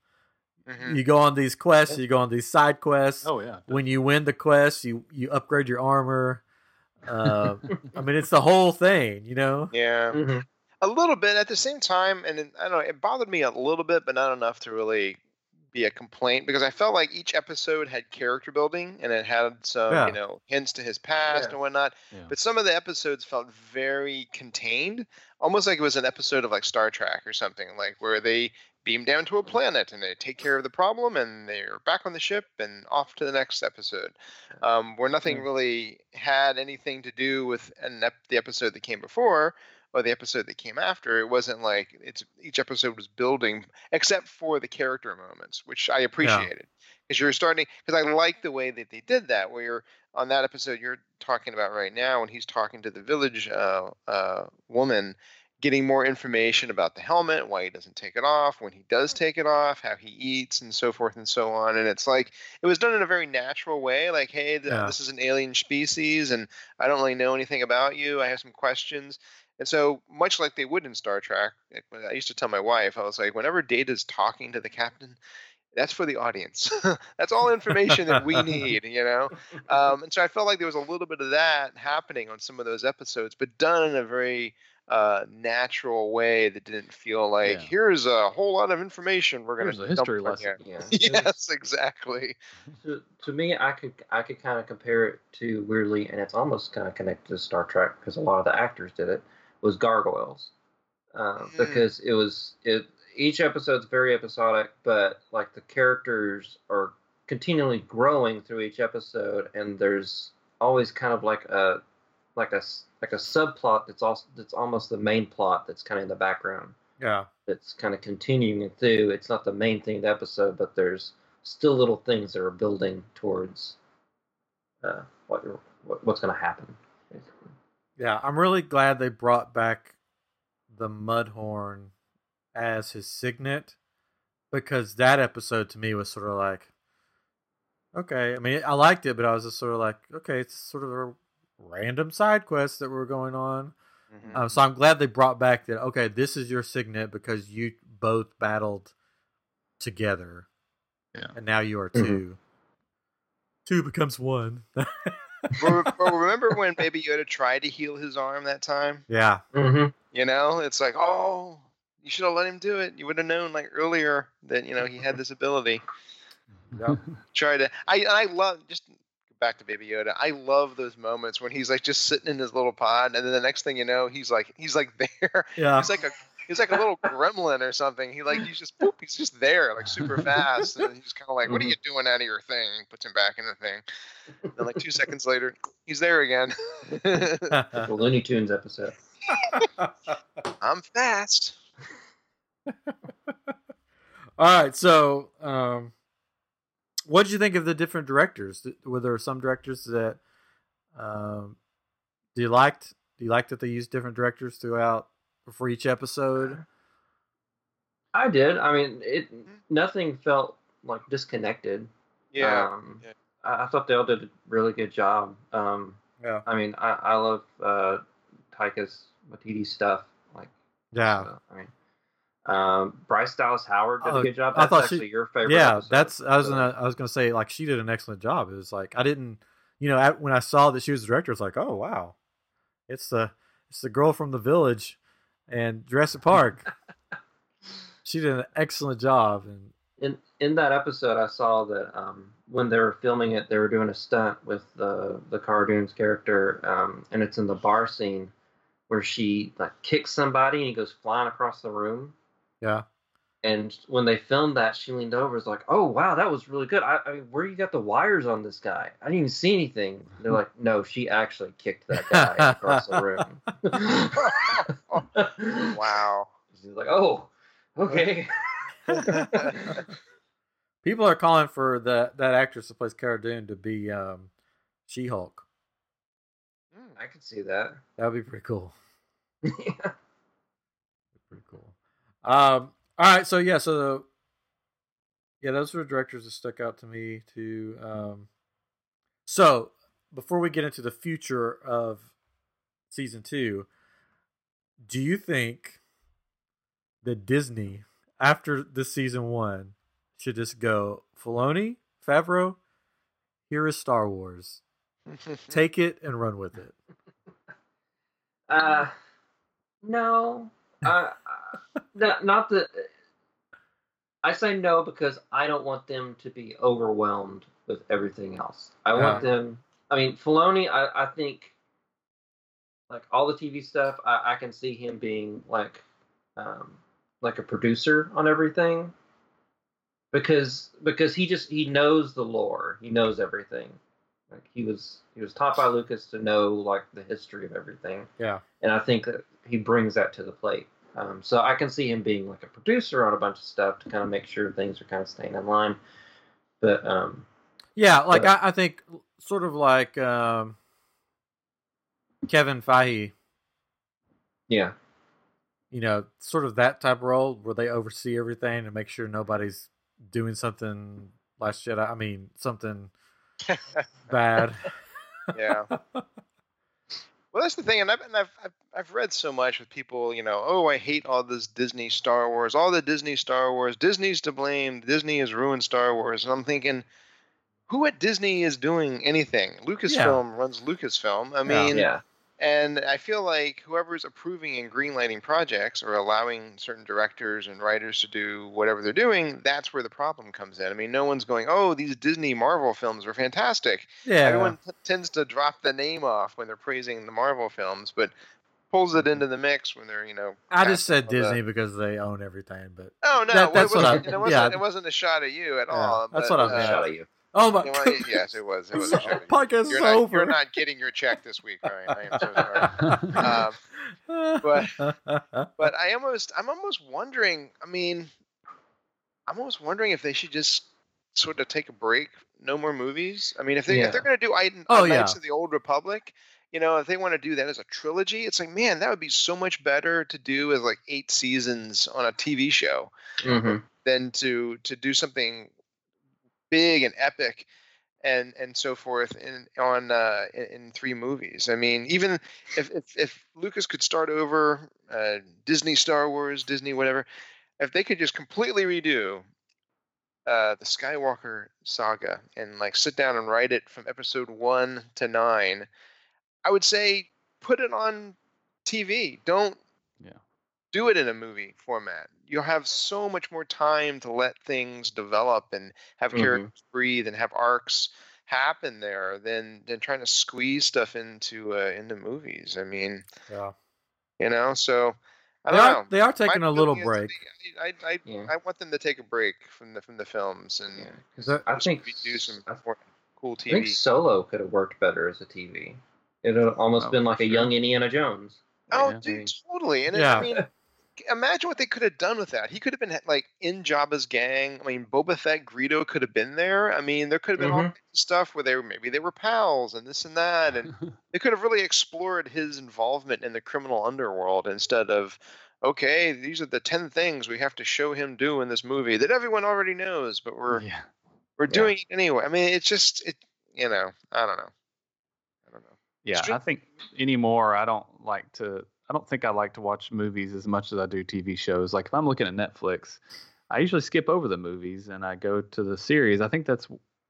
Mhm. You go on these quests, you go on these side quests. Oh yeah. When you win the quest, you you upgrade your armor. Uh, I mean, it's the whole thing, you know. Yeah. Mhm. a little bit at the same time and it, i don't know it bothered me a little bit but not enough to really be a complaint because i felt like each episode had character building and it had some Yeah. you know hints to his past Yeah. and whatnot Yeah. but some of the episodes felt very contained almost like it was an episode of like star trek or something like where they beam down to a planet and they take care of the problem and they're back on the ship and off to the next episode um, where nothing Yeah. really had anything to do with an ep- the episode that came before or the episode that came after. It wasn't like it's each episode was building, except for the character moments, which I appreciated because you're starting because I like the way that they did that. Where you're on that episode you're talking about right now, when he's talking to the village uh, uh, woman. Getting more information about the helmet, why he doesn't take it off, when he does take it off, how he eats, and so forth and so on. And it's like it was done in a very natural way. Like, hey, th- Yeah. this is an alien species, and I don't really know anything about you. I have some questions. And so, much like they would in Star Trek, I used to tell my wife, I was like, whenever Data's talking to the captain, that's for the audience. that's all information that we need, you know? Um, and so I felt like there was a little bit of that happening on some of those episodes, but done in a very uh, natural way that didn't feel like, Yeah. here's a whole lot of information we're going to." Here's to a history lesson. Yeah. Yes, exactly. to, to me, I could I could kind of compare it to weirdly, and it's almost kind of connected to Star Trek because a lot of the actors did it. Was Gargoyles uh, Mm. because it was it each episode's very episodic, but like the characters are continually growing through each episode, and there's always kind of like a like a like a subplot that's also that's almost the main plot that's kind of in the background Yeah, that's kind of continuing through. It's not the main thing of the episode, but there's still little things that are building towards uh, what, you're- what what's going to happen. Basically. Yeah. I'm really glad they brought back the Mudhorn as his signet because that episode to me was sort of like, okay. I mean, I liked it, but I was just sort of like, okay, it's sort of a random side quest that we were going on. Mhm. Um, so I'm glad they brought back that. Okay, this is your signet because you both battled together, Yeah. and now you are Mhm. 2 Two becomes one. but, but remember when Baby Yoda tried to heal his arm that time? yeah, Mm-hmm. You know, it's like, oh, you should have let him do it. You would have known like earlier that you know he had this ability. Yep. Try to. I I love just back to Baby Yoda. I love those moments when he's like just sitting in his little pod, and then the next thing you know, he's like he's like there. yeah. He's like a he's like a little gremlin or something. He like he's just boop, he's just there like super fast, and he's kind of like, "What are you doing out of your thing?" Puts him back in the thing. And like two seconds later, he's there again. The Looney Tunes episode. I'm fast. All right, so um, what did you think of the different directors? Were there some directors that um, do you liked? Do you like that they used different directors throughout for each episode? I did. I mean, it nothing felt like disconnected. Yeah. Um, yeah. I, I thought they all did a really good job. Um, Yeah, I mean, I, I love uh, Taika's Waititi stuff. Like, yeah, so, I mean, um, Bryce Dallas Howard did Oh, a good job. I That's thought she- actually your favorite. yeah. episode, That's I was so- gonna I was gonna say like she did an excellent job. It was like I didn't, you know, at, when I saw that she was the director, it's like, oh wow, it's the it's the girl from the village and Jurassic Park. she did an excellent job, and in in that episode, I saw that um, when they were filming it, they were doing a stunt with the the Cara Dune's character, um, and it's in the bar scene where she like kicks somebody and he goes flying across the room, yeah, And when they filmed that, she leaned over, was like, "Oh wow, that was really good. I, I mean, where you got the wires on this guy? I didn't even see anything." They're like, "No, she actually kicked that guy across the room." Wow. She's like, "Oh, okay." People are calling for that that actress that plays Cara Dune to be um, She Hulk. Hmm. I could see that. That would be pretty cool. yeah. Pretty cool. Um, all right, so yeah, so the, yeah, those were directors that stuck out to me too. Um, so before we get into the future of season two, do you think that Disney, after this season one, should just go Filoni, Favreau? Here is Star Wars. Take it and run with it. Uh, no. Uh, not, not that. I say no because I don't want them to be overwhelmed with everything else. I want them. I mean, Filoni. I, I think like all the TV stuff. I, I can see him being like, um, like a producer on everything. Because because he just he knows the lore. He knows everything. Like he was he was taught by Lucas to know like the history of everything Yeah. and I think that he brings that to the plate. Um, so I can see him being like a producer on a bunch of stuff to kind of make sure things are kind of staying in line. But um, Yeah, like But- I, I think sort of like um, Kevin Feige, yeah, you know, sort of that type of role where they oversee everything and make sure nobody's doing something last Jedi. I mean, something bad. yeah. Well, that's the thing, and I've, and I've I've I've read so much with people, you know, oh, I hate all this Disney Star Wars, all the Disney Star Wars, Disney's to blame, Disney has ruined Star Wars, and I'm thinking, who at Disney is doing anything? Lucasfilm runs Lucasfilm. I Yeah. mean, yeah, and I feel like whoever's approving and greenlighting projects or allowing certain directors and writers to do whatever they're doing, that's where the problem comes in. I mean, no one's going, "Oh, these Disney Marvel films are fantastic." yeah. Everyone t- tends to drop the name off when they're praising the Marvel films, but pulls it into the mix when they're, you know. I just said casting all the- Disney because they own everything, but Oh no, That- that's it what I- wasn't, it wasn't, yeah. it wasn't a shot at you at Yeah, all. that's but, what I uh, meant. shot at you. Oh my you god, it- yes, it was. It was a shot podcast You're is not, over. you're not getting your check this week, Ryan. I am so sorry. Um, but but I almost I'm almost wondering. I mean, I'm almost wondering if they should just sort of take a break, no more movies. I mean, if they Yeah. if they're going to do Iden, Oh, Knights yeah. of the Old Republic, you know, if they want to do that as a trilogy, it's like man, that would be so much better to do as like eight seasons on a TV show hmm than to to do something big and epic and and so forth in on uh in, in three movies i mean even if if, if lucas could start over uh disney star wars disney whatever if they could just completely redo uh the skywalker saga and like sit down and write it from episode one to nine i would say put it on tv don't Yeah. do it in a movie format. You'll have so much more time to let things develop and have Mhm. characters breathe and have arcs happen there than than trying to squeeze stuff into uh, into movies. I mean, yeah. you know, so I They don't are know. they are My taking a little break. they- I, I, I, Yeah. I want them to take a break from the from the films and Yeah, I think do some I more cool I think TV. Solo could have worked better as a TV. It would almost Oh, been like a sure. young Indiana Jones. Oh, Yeah. dude, totally. And it, Yeah. I mean, imagine what they could have done with that. He could have been like in Jabba's gang. I mean, Boba Fett, Greedo could have been there. I mean, there could have been all Mhm. kinds of stuff where they were maybe they were pals and this and that, and they could have really explored his involvement in the criminal underworld instead of. Okay, these are the ten things we have to show him do in this movie that everyone already knows, but we're yeah. we're Yeah. doing it anyway. I mean, it's just it, you know, I don't know, I don't know. Yeah, I think anymore I don't like to I don't think I like to watch movies as much as I do TV shows. Like if I'm looking at Netflix, I usually skip over the movies and I go to the series. I think that's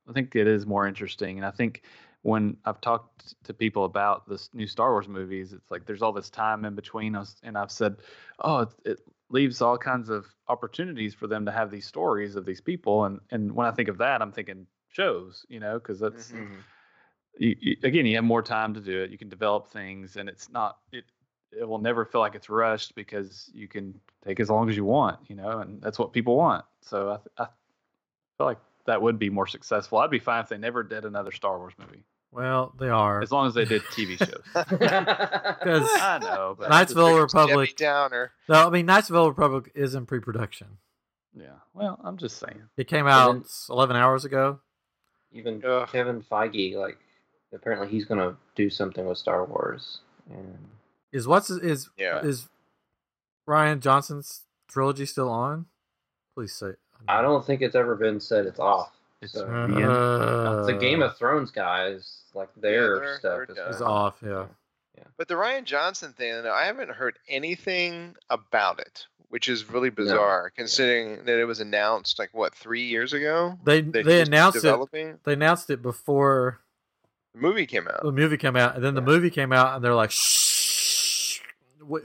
I think it is more interesting and I think when I've talked to people about this new Star Wars movies, it's like there's all this time in between us and I've said, "Oh, it, it leaves all kinds of opportunities for them to have these stories of these people." And and when I think of that, I'm thinking shows, you know, because that's Mhm. Mhm. you, you, again, you have more time to do it. You can develop things, and it's not it. It will never feel like it's rushed because you can take as long as you want, you know, and that's what people want. So I, th- I feel like that would be more successful. I'd be fine if they never did another Star Wars movie, Well, they are. as long as they did TV shows. Because I know, but Knightsville Republic. Debbie Downer. No, I mean Knightsville Republic is in pre-production. yeah. Well, I'm just saying. It came out then- 11 hours ago. Even Ugh. Kevin Feige, like, apparently he's gonna do something with Star Wars, and Is what's is Yeah. is Rian Johnson's trilogy still on? Please say. I don't think it's ever been said it's off. It's So- Uh, the Game of Thrones guys, like their they're- stuff they're is, is off. Yeah. yeah. But the Rian Johnson thing, I haven't heard anything about it, which is really bizarre considering that it was announced like what three years ago. They that they he's announced it. They announced it before The movie came out. the movie came out, and then the movie came out, and they're like, shh, we,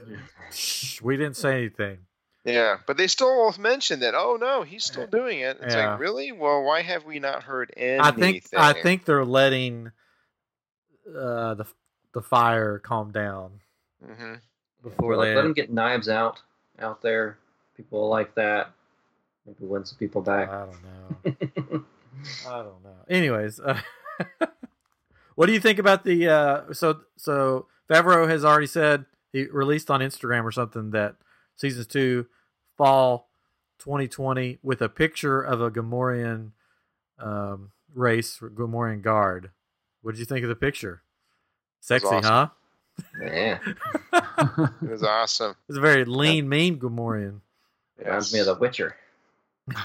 shh, we didn't say anything. Yeah, but they still mentioned that. Oh no, he's still doing it. It's Yeah. like really? Well, why have we not heard anything? I think I think they're letting uh, the the fire calm down hmm before let, they. let them get knives out out there. People like that. Maybe win some people back. I don't know. I don't know. Anyways, uh, what do you think about the? Uh, so so Favreau has already said he released on Instagram or something that season two, fall 2020, with a picture of a Gamorrean um, race, Gamorrean guard. What did you think of the picture? Sexy, awesome. huh? yeah, It was awesome. It's a very lean, mean Gamorrean. reminds me of The Witcher.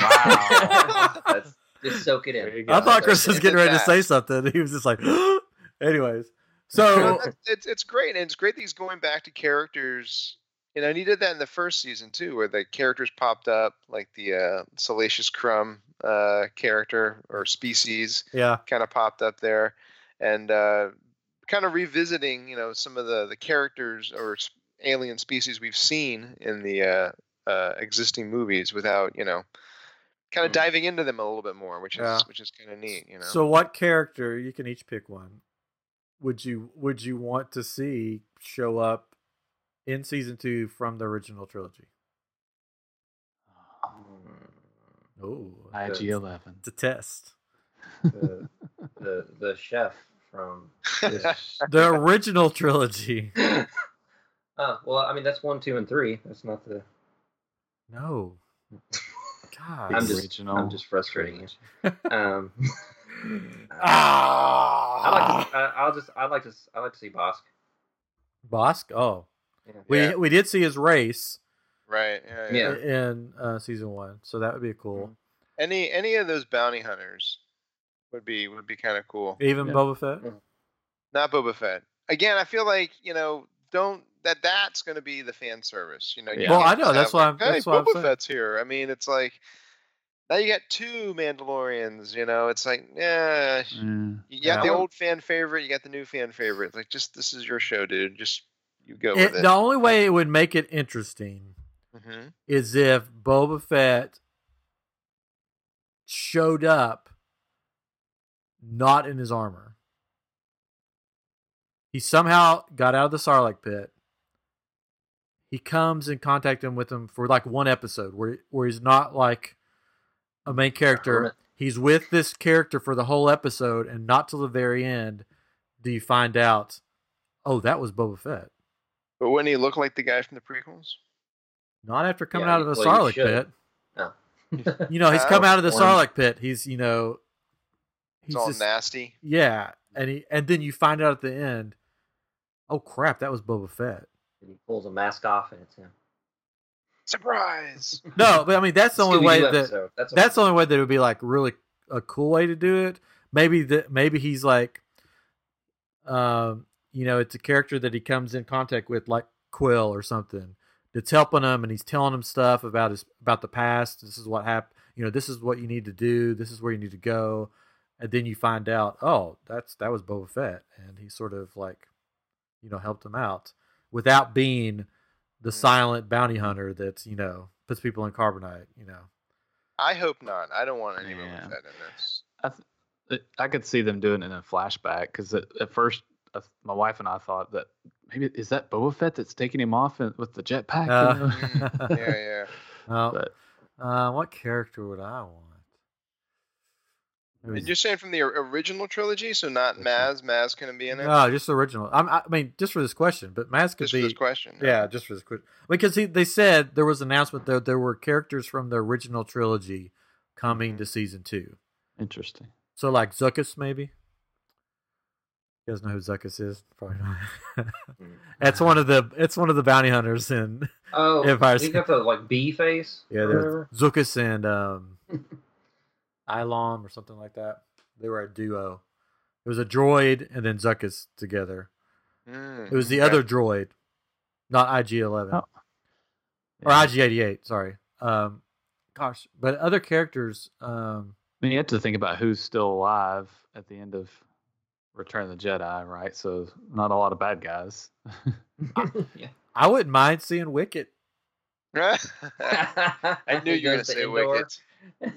Wow. That's just soak it in. I thought Chris was getting ready to say something. He was just like, anyways. So it's it's great, and it's great that he's going back to characters. And he did that in the first season too, where the characters popped up, like the uh, Salacious Crumb uh, character or species, yeah, kind of popped up there, and uh, kind of revisiting, you know, some of the the characters or alien species we've seen in the uh, uh, existing movies, without you know, kind of Mm. diving into them a little bit more, which is Yeah. which is kind of neat, you know. So what character you can each pick one? Would you would you want to see show up in season two from the original trilogy? Oh, IG Eleven. it's a test. the, the the chef from. The original trilogy. oh well, I mean that's one, two, and three. That's not the. No. God. I'm just original I'm just frustrating you. Um, ah. I like. To, I, I'll just. I like to. s- I like to see Bossk. Bossk. Oh, Yeah. we Yeah. we did see his race right. Yeah. Yeah. in uh, season one, so that would be cool. Any any of those bounty hunters would be would be kind of cool. Even Yeah. Boba Fett. Not Boba Fett. Again, I feel like you know don't that that's going to be the fan service. You know. you Yeah. Well, I know, that's why like, I'm- Hey, that's why I'm Boba saying. Fett's here. I mean, it's like now you got two Mandalorians. You know, it's like yeah. Mm. You got Yeah. the old fan favorite, you got the new fan favorite. Like, just this is your show, dude. Just you go It- with it. the only way it would make it interesting hmm is if Boba Fett showed up not in his armor. He somehow got out of the Sarlacc pit. He comes in contact him with him for like one episode where where he's not like a main character. He's with this character for the whole episode and not till the very end do you find out, oh, that was Boba Fett. But wouldn't he look like the guy from the prequels? Not after coming Yeah, out of the well, Sarlacc pit. No. You know, he's come out of the Sarlacc pit. He's, you know, It's he's all just, nasty. yeah, and he, and then you find out at the end, oh crap, that was Boba Fett. And he pulls a mask off, and it's him. Surprise! No, but I mean that's the only way that episode. That's, that's the only way that it would be like really a cool way to do it. Maybe that maybe he's like, um, you know, it's a character that he comes in contact with, like Quill or something, that's helping him, and he's telling him stuff about his about the past. This is what happened. You know, this is what you need to do. This is where you need to go, and then you find out, oh, that's that was Boba Fett, and he sort of like, you know, helped him out without being the silent bounty hunter that's you know puts people in carbonite. You know. I hope not. I don't want anyone Yeah. Boba Fett in this. I, th- I could see them doing it in a flashback because at, at first uh, my wife and I thought that maybe is that Boba Fett that's taking him off in, with the jetpack. Uh, you know? Mm, yeah, yeah. Well, But uh, what character would I want? Maybe And you're saying from the original trilogy, so not Maz. Maz couldn't be in it. No, just the original. I'm, I mean, just for this question, but Maz could Just be. for this question. yeah, just for this question. Because he, they said there was an announcement that there were characters from the original trilogy coming Mhm. to season two. interesting. So, like Zuckuss, maybe. You guys know who Zuckuss is? Probably not. it's one of the it's one of the bounty hunters in Oh, Empire he got the like bee face. yeah. or Zuckuss and um, Ilom or something like that. They were a duo. It was a droid and then Zuckuss together. Mm, It was the okay. other droid, not IG Eleven Oh. or IG Eighty Eight. Sorry. Um, gosh, but other characters. Um, I mean, you have to think about who's still alive at the end of Return of the Jedi, right? So not a lot of bad guys. yeah. I wouldn't mind seeing Wicket. I knew you were going to say Wicket.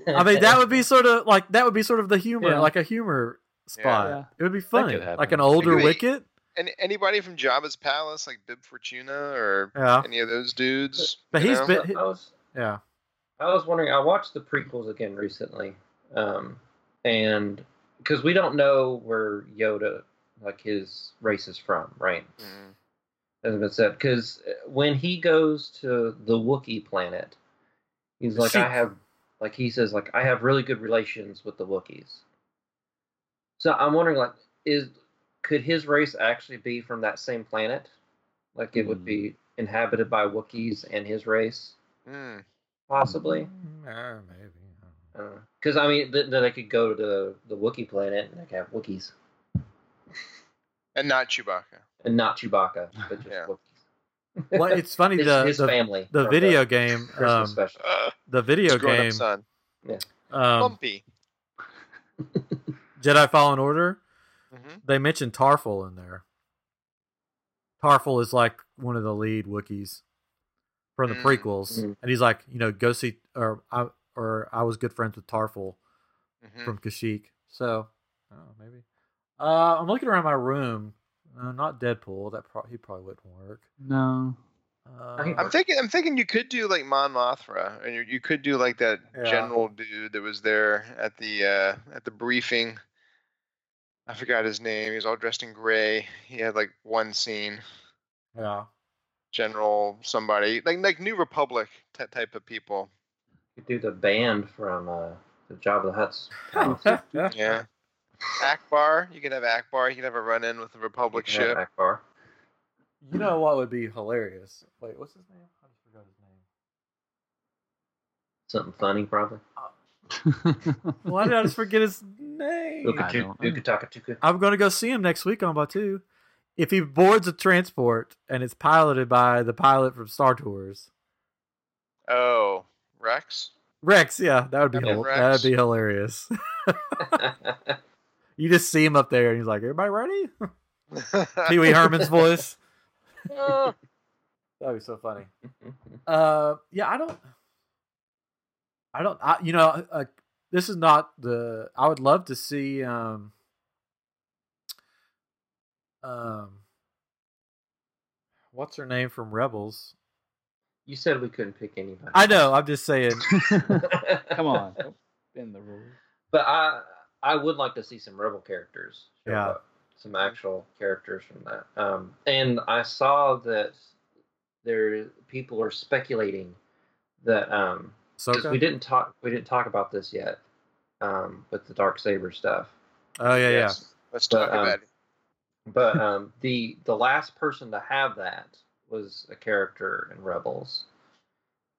I mean, that would be sort of like that would be sort of the humor, Yeah. like a humor spot. Yeah. It would be funny, like an older Maybe- Wicket. And anybody from Jabba's palace, like Bib Fortuna or Yeah, any of those dudes? But you he's know? been- I was yeah. I was wondering. I watched the prequels again recently, um, and because we don't know where Yoda, like his race is from, right? Mhm. Hasn't been said. Because when he goes to the Wookiee planet, he's like, See- I have, like he says, like I have really good relations with the Wookiees. So I'm wondering, like, is could his race actually be from that same planet? Like it would Hmm. be inhabited by Wookiees and his race, Mm. possibly. Mm, uh, maybe. Because I mean, th- then they could go to the the Wookiee planet and they could have Wookiees And not Chewbacca. and not Chewbacca, but just Yeah. Wookiees. Well, it's funny his, the his the, family. the from video game, Christmas um, special. Uh, the video his game, son. um, Lumpy. Jedi Fallen Order. hmm They mentioned Tarfful in there. Tarfful is like one of the lead Wookiees from the Mm. prequels, Mhm. and he's like, you know, go see, or I, or I was good friends with Tarfful hmm from Kashyyyk. So, oh, maybe. Uh, I'm looking around my room. Uh, not Deadpool. That pro- he probably wouldn't work. No. Uh, I'm thinking. I'm thinking you could do like Mon Mothma, and you, you could do like that Yeah. general dude that was there at the uh, at the briefing. I forgot his name. He was all dressed in gray. He had like one scene. yeah. General somebody like like New Republic ty- type of people. You could do the band from uh, the Jabba the Hutt's. Yeah. Ackbar. You could have Ackbar. You could have a run in with the Republic You ship. Ackbar. You know what would be hilarious? Wait, what's his name? I just forgot his name. Something funny, probably. Why did I just forget his name? Uka I tu- don't know. Uka taka tuka. I'm going to go see him next week on Batuu. If he boards a transport and it's piloted by the pilot from Star Tours, Oh, Rex. Rex, yeah, that would be Yeah, hil- that'd be hilarious. you just see him up there and he's like, "Everybody ready?" Pee Wee Herman's voice. That'd be so funny. Uh, yeah, I don't. I don't. I, you know, uh, this is not the. I would love to see. Um. Um. What's her name from Rebels? you said we couldn't pick anybody. I know. I'm just saying. Come on. Don't bend the rules. But I I would like to see some rebel characters. show Yeah. up. Some actual characters from that. Um, and I saw that there people are speculating that um because So. we didn't talk we didn't talk about this yet um with the dark saber stuff. Oh yeah, Yes. Let's But, talk um, about it. But um the the last person to have that was a character in Rebels.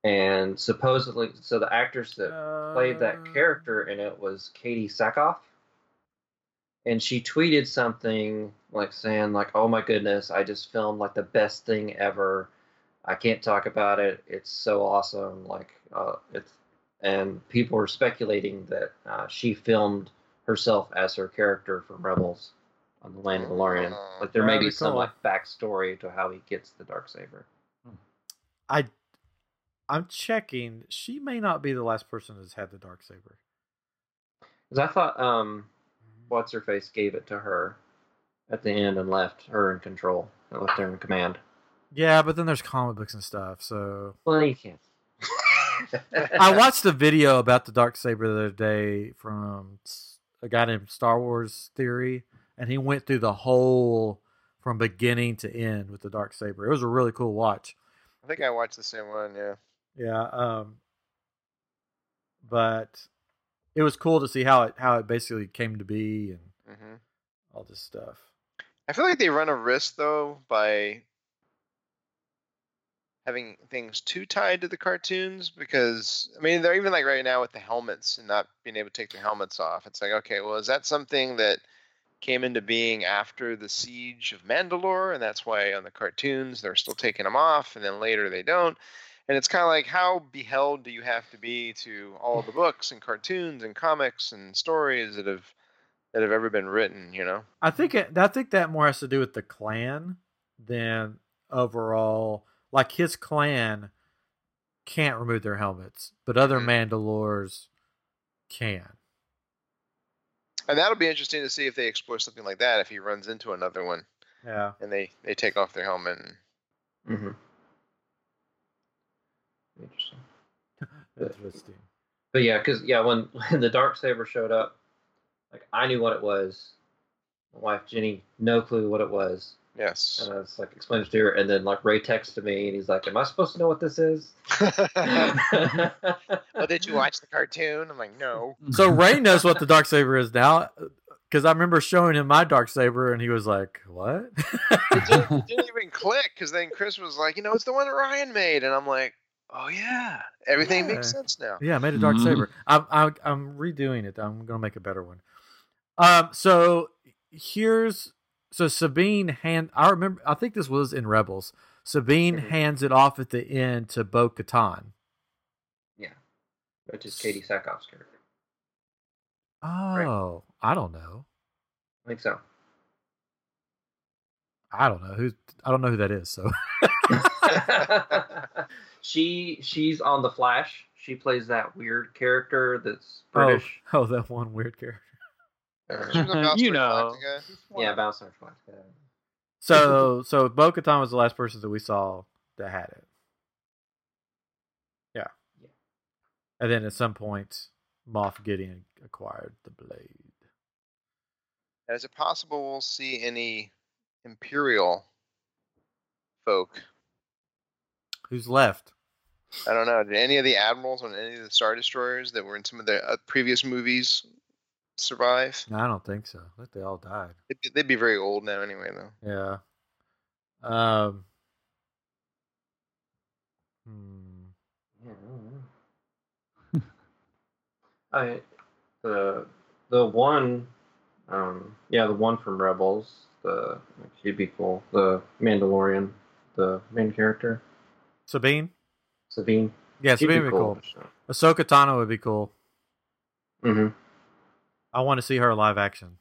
And supposedly so the actress that yeah. played that Uh, character in it was Katee Sackhoff. And she tweeted something like saying like, "Oh my goodness, I just filmed like the best thing ever. I can't talk about it. It's so awesome. Like uh, it's." And people were speculating that uh, she filmed herself as her character from Rebels on the Mandalorian. Oh, Like there may that'd be be some cool. like backstory to how he gets the dark saber. I. I'm checking. She may not be the last person that's had the dark saber. Because I thought um, what's her face gave it to her at the end and left her in control and left her in command. Yeah, but then there's comic books and stuff. So Well, you can't. I watched a video about the dark saber the other day from a guy named Star Wars Theory, and he went through the whole from beginning to end with the dark saber. It was a really cool watch. I think I watched the same one. Yeah. Yeah, um, but it was cool to see how it how it basically came to be and hmm all this stuff. I feel like they run a risk though by having things too tied to the cartoons because I mean they're even like right now with the helmets and not being able to take their helmets off. It's like okay, well is that something that came into being after the siege of Mandalore and that's why on the cartoons they're still taking them off and then later they don't. And it's kind of like how beheld do you have to be to all the books and cartoons and comics and stories that have that have ever been written, you know? I think it, I think that more has to do with the clan than overall. Like his clan can't remove their helmets, but other Mhm. Mandalores can. And that'll be interesting to see if they explore something like that. If he runs into another one Yeah. and they they take off their helmet. And, hmm Interesting. Interesting. But yeah, because yeah, when when the dark saber showed up, like I knew what it was. My wife Jenny, no clue what it was, yes. and I was like explaining it to her, and then like Ray texted me, and he's like, "Am I supposed to know what this is?" well, oh, did you watch the cartoon? I'm like, no. So Ray knows what the dark saber is now, because I remember showing him my dark saber, and he was like, "What?" It didn't, it didn't even click because then Chris was like, you know, it's the one that Ryan made, and I'm like, oh yeah, everything makes sense now. Yeah, I made a dark Mhm. saber. I'm, I'm I'm redoing it. I'm gonna make a better one. Um, so here's so Sabine hand. I remember. I think this was in Rebels. Sabine Mhm. hands it off at the end to Bo Katan. yeah, which is Katee Sackhoff's character. Oh, I don't know. I think so. I don't know who. I don't know who that is. So she she's on the Flash. She plays that weird character that's oh, British. oh, that one weird character. She was on Battlestar You know. Galactica. Yeah, Battlestar Galactica. So so Bo Katan was the last person that we saw that had it. Yeah. Yeah. And then at some point, Moff Gideon acquired the blade. And is it possible we'll see any Imperial folk? Who's left? I don't know. Did any of the admirals on any of the star destroyers that were in some of the uh, previous movies survive? No, I don't think so. I think they all died. They'd be, they'd be very old now, anyway, though. Yeah. Um. Hmm. I. I the the one um yeah the one from Rebels the she'd be cool the Mandalorian the main character Sabine. Sabine Yeah, she'd Sabine would be cool. Ahsoka Tano would be cool. Mm-hmm. I want to see her live action.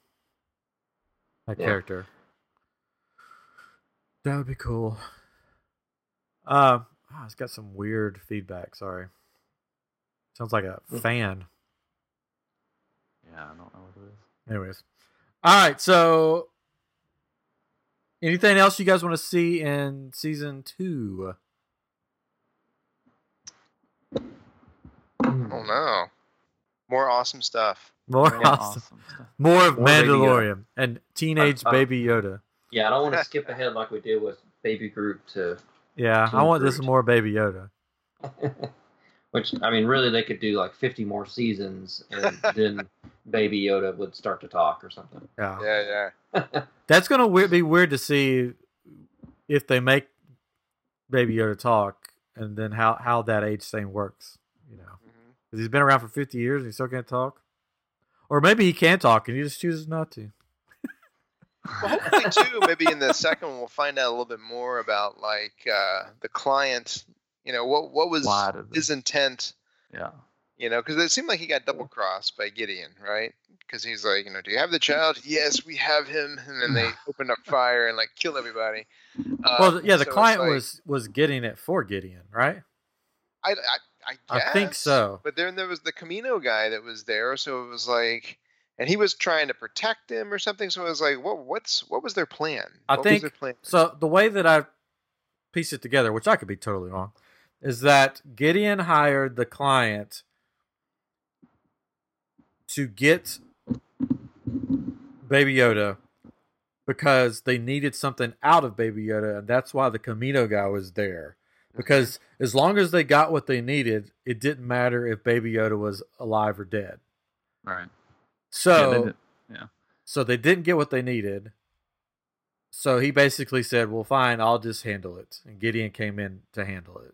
That Yeah. character. That would be cool. Uh, oh, it's got some weird feedback. Sorry. Sounds like a Mm. fan. Yeah, I don't know what it is. Anyways. All right. So, anything else you guys want to see in season two? Oh no. More awesome stuff. More Yeah, awesome. stuff. More of More Baby Yoda. Mandalorian and teenage Uh, uh, Baby Yoda. yeah I don't want to skip ahead like we did with Baby Groot to Yeah, I Teen want this more Baby Yoda. which I mean really they could do like 50 more seasons and then Baby Yoda would start to talk or something Yeah. Yeah, yeah. That's gonna be weird to see if they make Baby Yoda talk, and then how how that age thing works. You know, because he's been around for fifty years and he still can't talk, or maybe he can talk and he just chooses not to. Well, hopefully too. Maybe in the second one, we'll find out a little bit more about like uh, the client. You know, what what was his intent? Yeah. You know, because it seemed like he got double crossed by Gideon, right? Because he's like, you know, do you have the child? Yes, we have him. And then they opened up fire and like killed everybody. Uh, well, yeah, the so client like- was was getting it for Gideon, right? I, I, I, I think so. But then there was the Kamino guy that was there, so it was like, and he was trying to protect him or something. So I was like, what what's what was their plan? I what think- was their plan? So the way that I piece it together, which I could be totally wrong, is that Gideon hired the client to get Baby Yoda because they needed something out of Baby Yoda, and that's why the Kamino guy was there. Because as long as they got what they needed, it didn't matter if Baby Yoda was alive or dead. Right. So Yeah, they did- so they didn't get what they needed. So he basically said, "Well, fine, I'll just handle it." And Gideon came in to handle it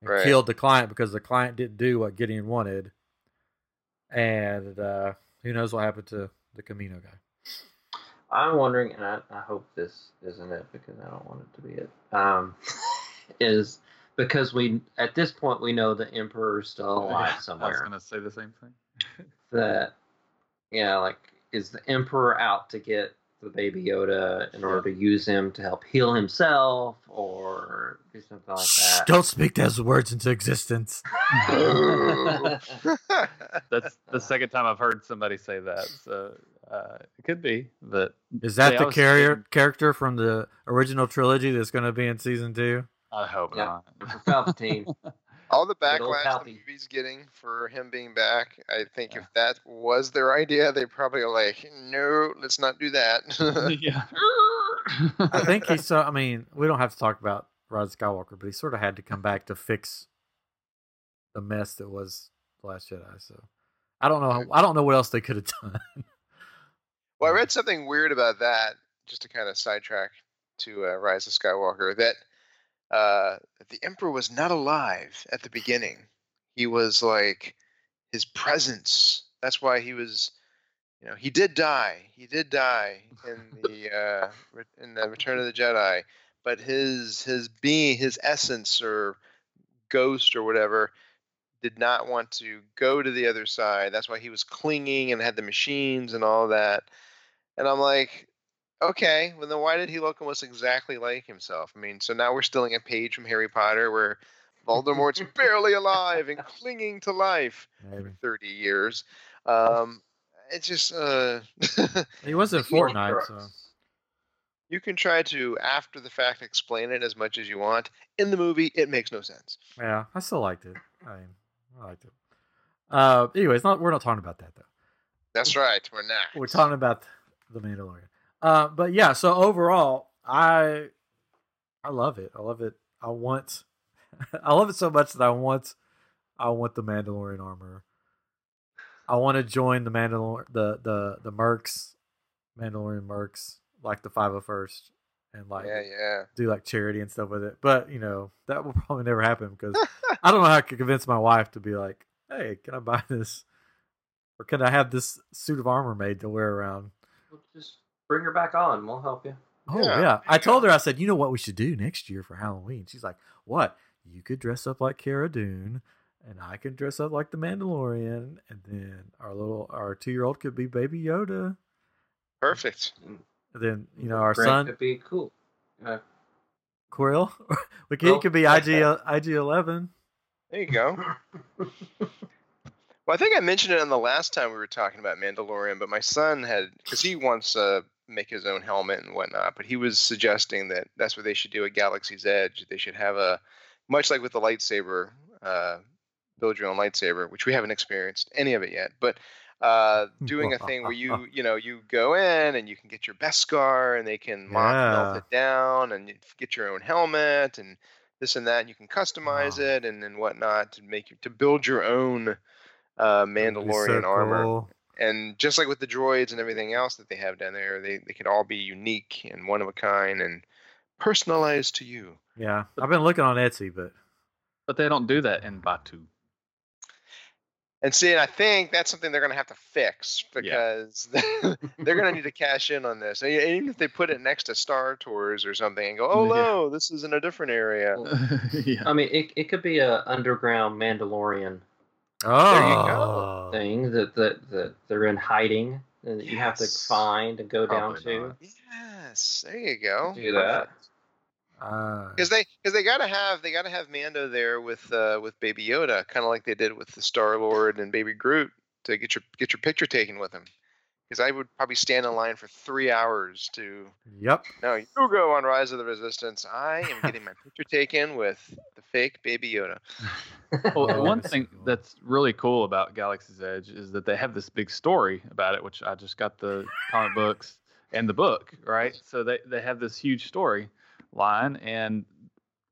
and Right. killed the client because the client didn't do what Gideon wanted. And uh, who knows what happened to the Kamino guy? I'm wondering, and I, I hope this isn't it because I don't want it to be it. Um, is because we at this point we know the emperor's still alive I was somewhere. gonna say the same thing. That yeah, like is the emperor out to get the baby Yoda in order to use him to help heal himself or do something like Shh, that? don't speak those words into existence. That's the second time I've heard somebody say that. So uh, it could be, but Is that the carrier thinking- character from the original trilogy that's going to be in season two? I hope Yeah. not. For Palpatine. All the backlash the movie's getting for him being back, I think if that was their idea, they probably are like, no, let's not do that. yeah. I think he saw. I mean, we don't have to talk about Rise of Skywalker, but he sort of had to come back to fix the mess that was The Last Jedi. So I don't know. I don't know what else they could have done. Well, I read something weird about that, just to kind of sidetrack to uh, Rise of Skywalker, that uh, the Emperor was not alive at the beginning. He was like his presence. That's why he was, you know, he did die. He did die in the uh, in the Return of the Jedi, but his his being, his essence or ghost or whatever, did not want to go to the other side. That's why he was clinging and had the machines and all that. And I'm like, okay, well then why did he look almost exactly like himself? I mean, so now we're stealing a page from Harry Potter where Voldemort's barely alive and clinging to life Maybe. for 30 years. Um, it's just uh, He was in Fortnite, so you can try to after the fact explain it as much as you want. In the movie, it makes no sense. yeah, I still liked it. I mean, I liked it. Uh, anyways, not we're not talking about that though. That's right. We're not. We're talking about the Mandalorian. Uh, but yeah, so overall, I I love it. I love it. I want I love it so much that I want I want the Mandalorian armor. I want to join the Mandalorian the the the Mercs, Mandalorian Mercs, like the 501st and like Yeah, yeah. do like charity and stuff with it. But you know, that will probably never happen because I don't know how I could convince my wife to be like, "Hey, can I buy this? Or can I have this suit of armor made to wear around?" Well, just bring her back on. We'll help you. Oh Yeah, yeah, I told her. I said, "You know what we should do next year for Halloween?" She's like, "What? You could dress up like Cara Dune." And I can dress up like the Mandalorian, and then our little our two year old could be Baby Yoda. Perfect. And then you know our Grant son could be cool. Uh, Quill, we could, Well, could be IG IG eleven. There you go. Well, I think I mentioned it on the last time we were talking about Mandalorian, but my son had because he wants to make his own helmet and whatnot, but he was suggesting that that's what they should do at Galaxy's Edge. They should have a much like with the lightsaber, uh, build your own lightsaber, which we haven't experienced any of it yet, but uh, doing a thing where you you know you go in and you can get your beskar and they can mock melt it down and get your own helmet and this and that and you can customize Wow. it and and whatnot to make you to build your own uh, That'd so Mandalorian armor. Cool. And just like with the droids and everything else that they have down there, they, they could all be unique and one of a kind and personalized to you. Yeah, I've been looking on Etsy, but But they don't do that in Batuu. And see, and I think that's something they're going to have to fix Yeah. because they're going to need to cash in on this. And even if they put it next to Star Tours or something and go, oh Yeah. no, this is in a different area. yeah. I mean, it, it could be a underground Mandalorian oh, There you go. thing that, that that they're in hiding and that you have to find and go down to. not. Yes, there you go. Do that. Ah. Because they, because they gotta have, they gotta have Mando there with, uh, with Baby Yoda, kind of like they did with the Star Lord and Baby Groot, to get your get your picture taken with him. Because I would probably stand in line for three hours to. Yep. No, you go on Rise of the Resistance. I am getting my picture taken with the fake Baby Yoda. Well, one that's thing that's really cool about Galaxy's Edge is that they have this big story about it, which I just got the comic books and the book, right? So they, they have this huge story line and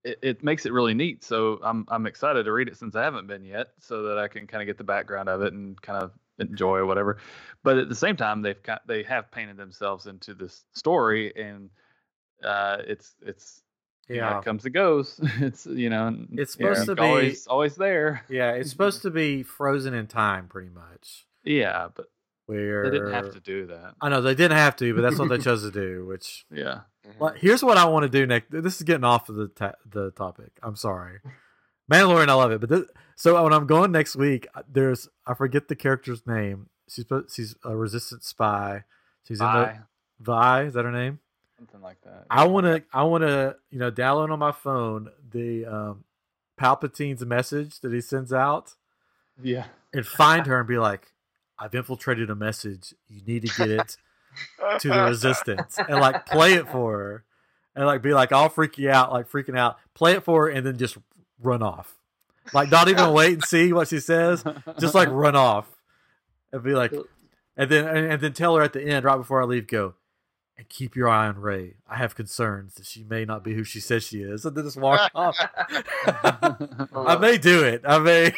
it, it makes it really neat. So I'm I'm excited to read it since I haven't been yet, so that I can kind of get the background of it and kind of enjoy or whatever. But at the same time, they've got they have painted themselves into this story and uh, it's it's you know, Yeah. it comes and goes. It's you know, It's supposed to be- always always there. Yeah, it's supposed to be frozen in time, pretty much. Yeah, but Where they didn't have to do that. I know they didn't have to, but that's what they chose to do. Which Yeah. Well, here's what I want to do next. This is getting off of the ta- the topic. I'm sorry, Mandalorian. I love it, but this, so when I'm going next week, uh, there's I forget the character's name. She's she's a resistance spy. She's in Bye. the Vi. Is that her name? Something like that. I want to I want to you know download on my phone the um, Palpatine's message that he sends out Yeah. and find her and be like, I've infiltrated a message. You need to get it to the resistance and like play it for her and like be like, I'll freak you out, like freaking out. Play it for her and then just run off. Like not even wait and see what she says. Just like run off and be like, and then and, and then tell her at the end, right before I leave, go and keep your eye on Rey. I have concerns that she may not be who she says she is, and then just walk off. I may do it. I may.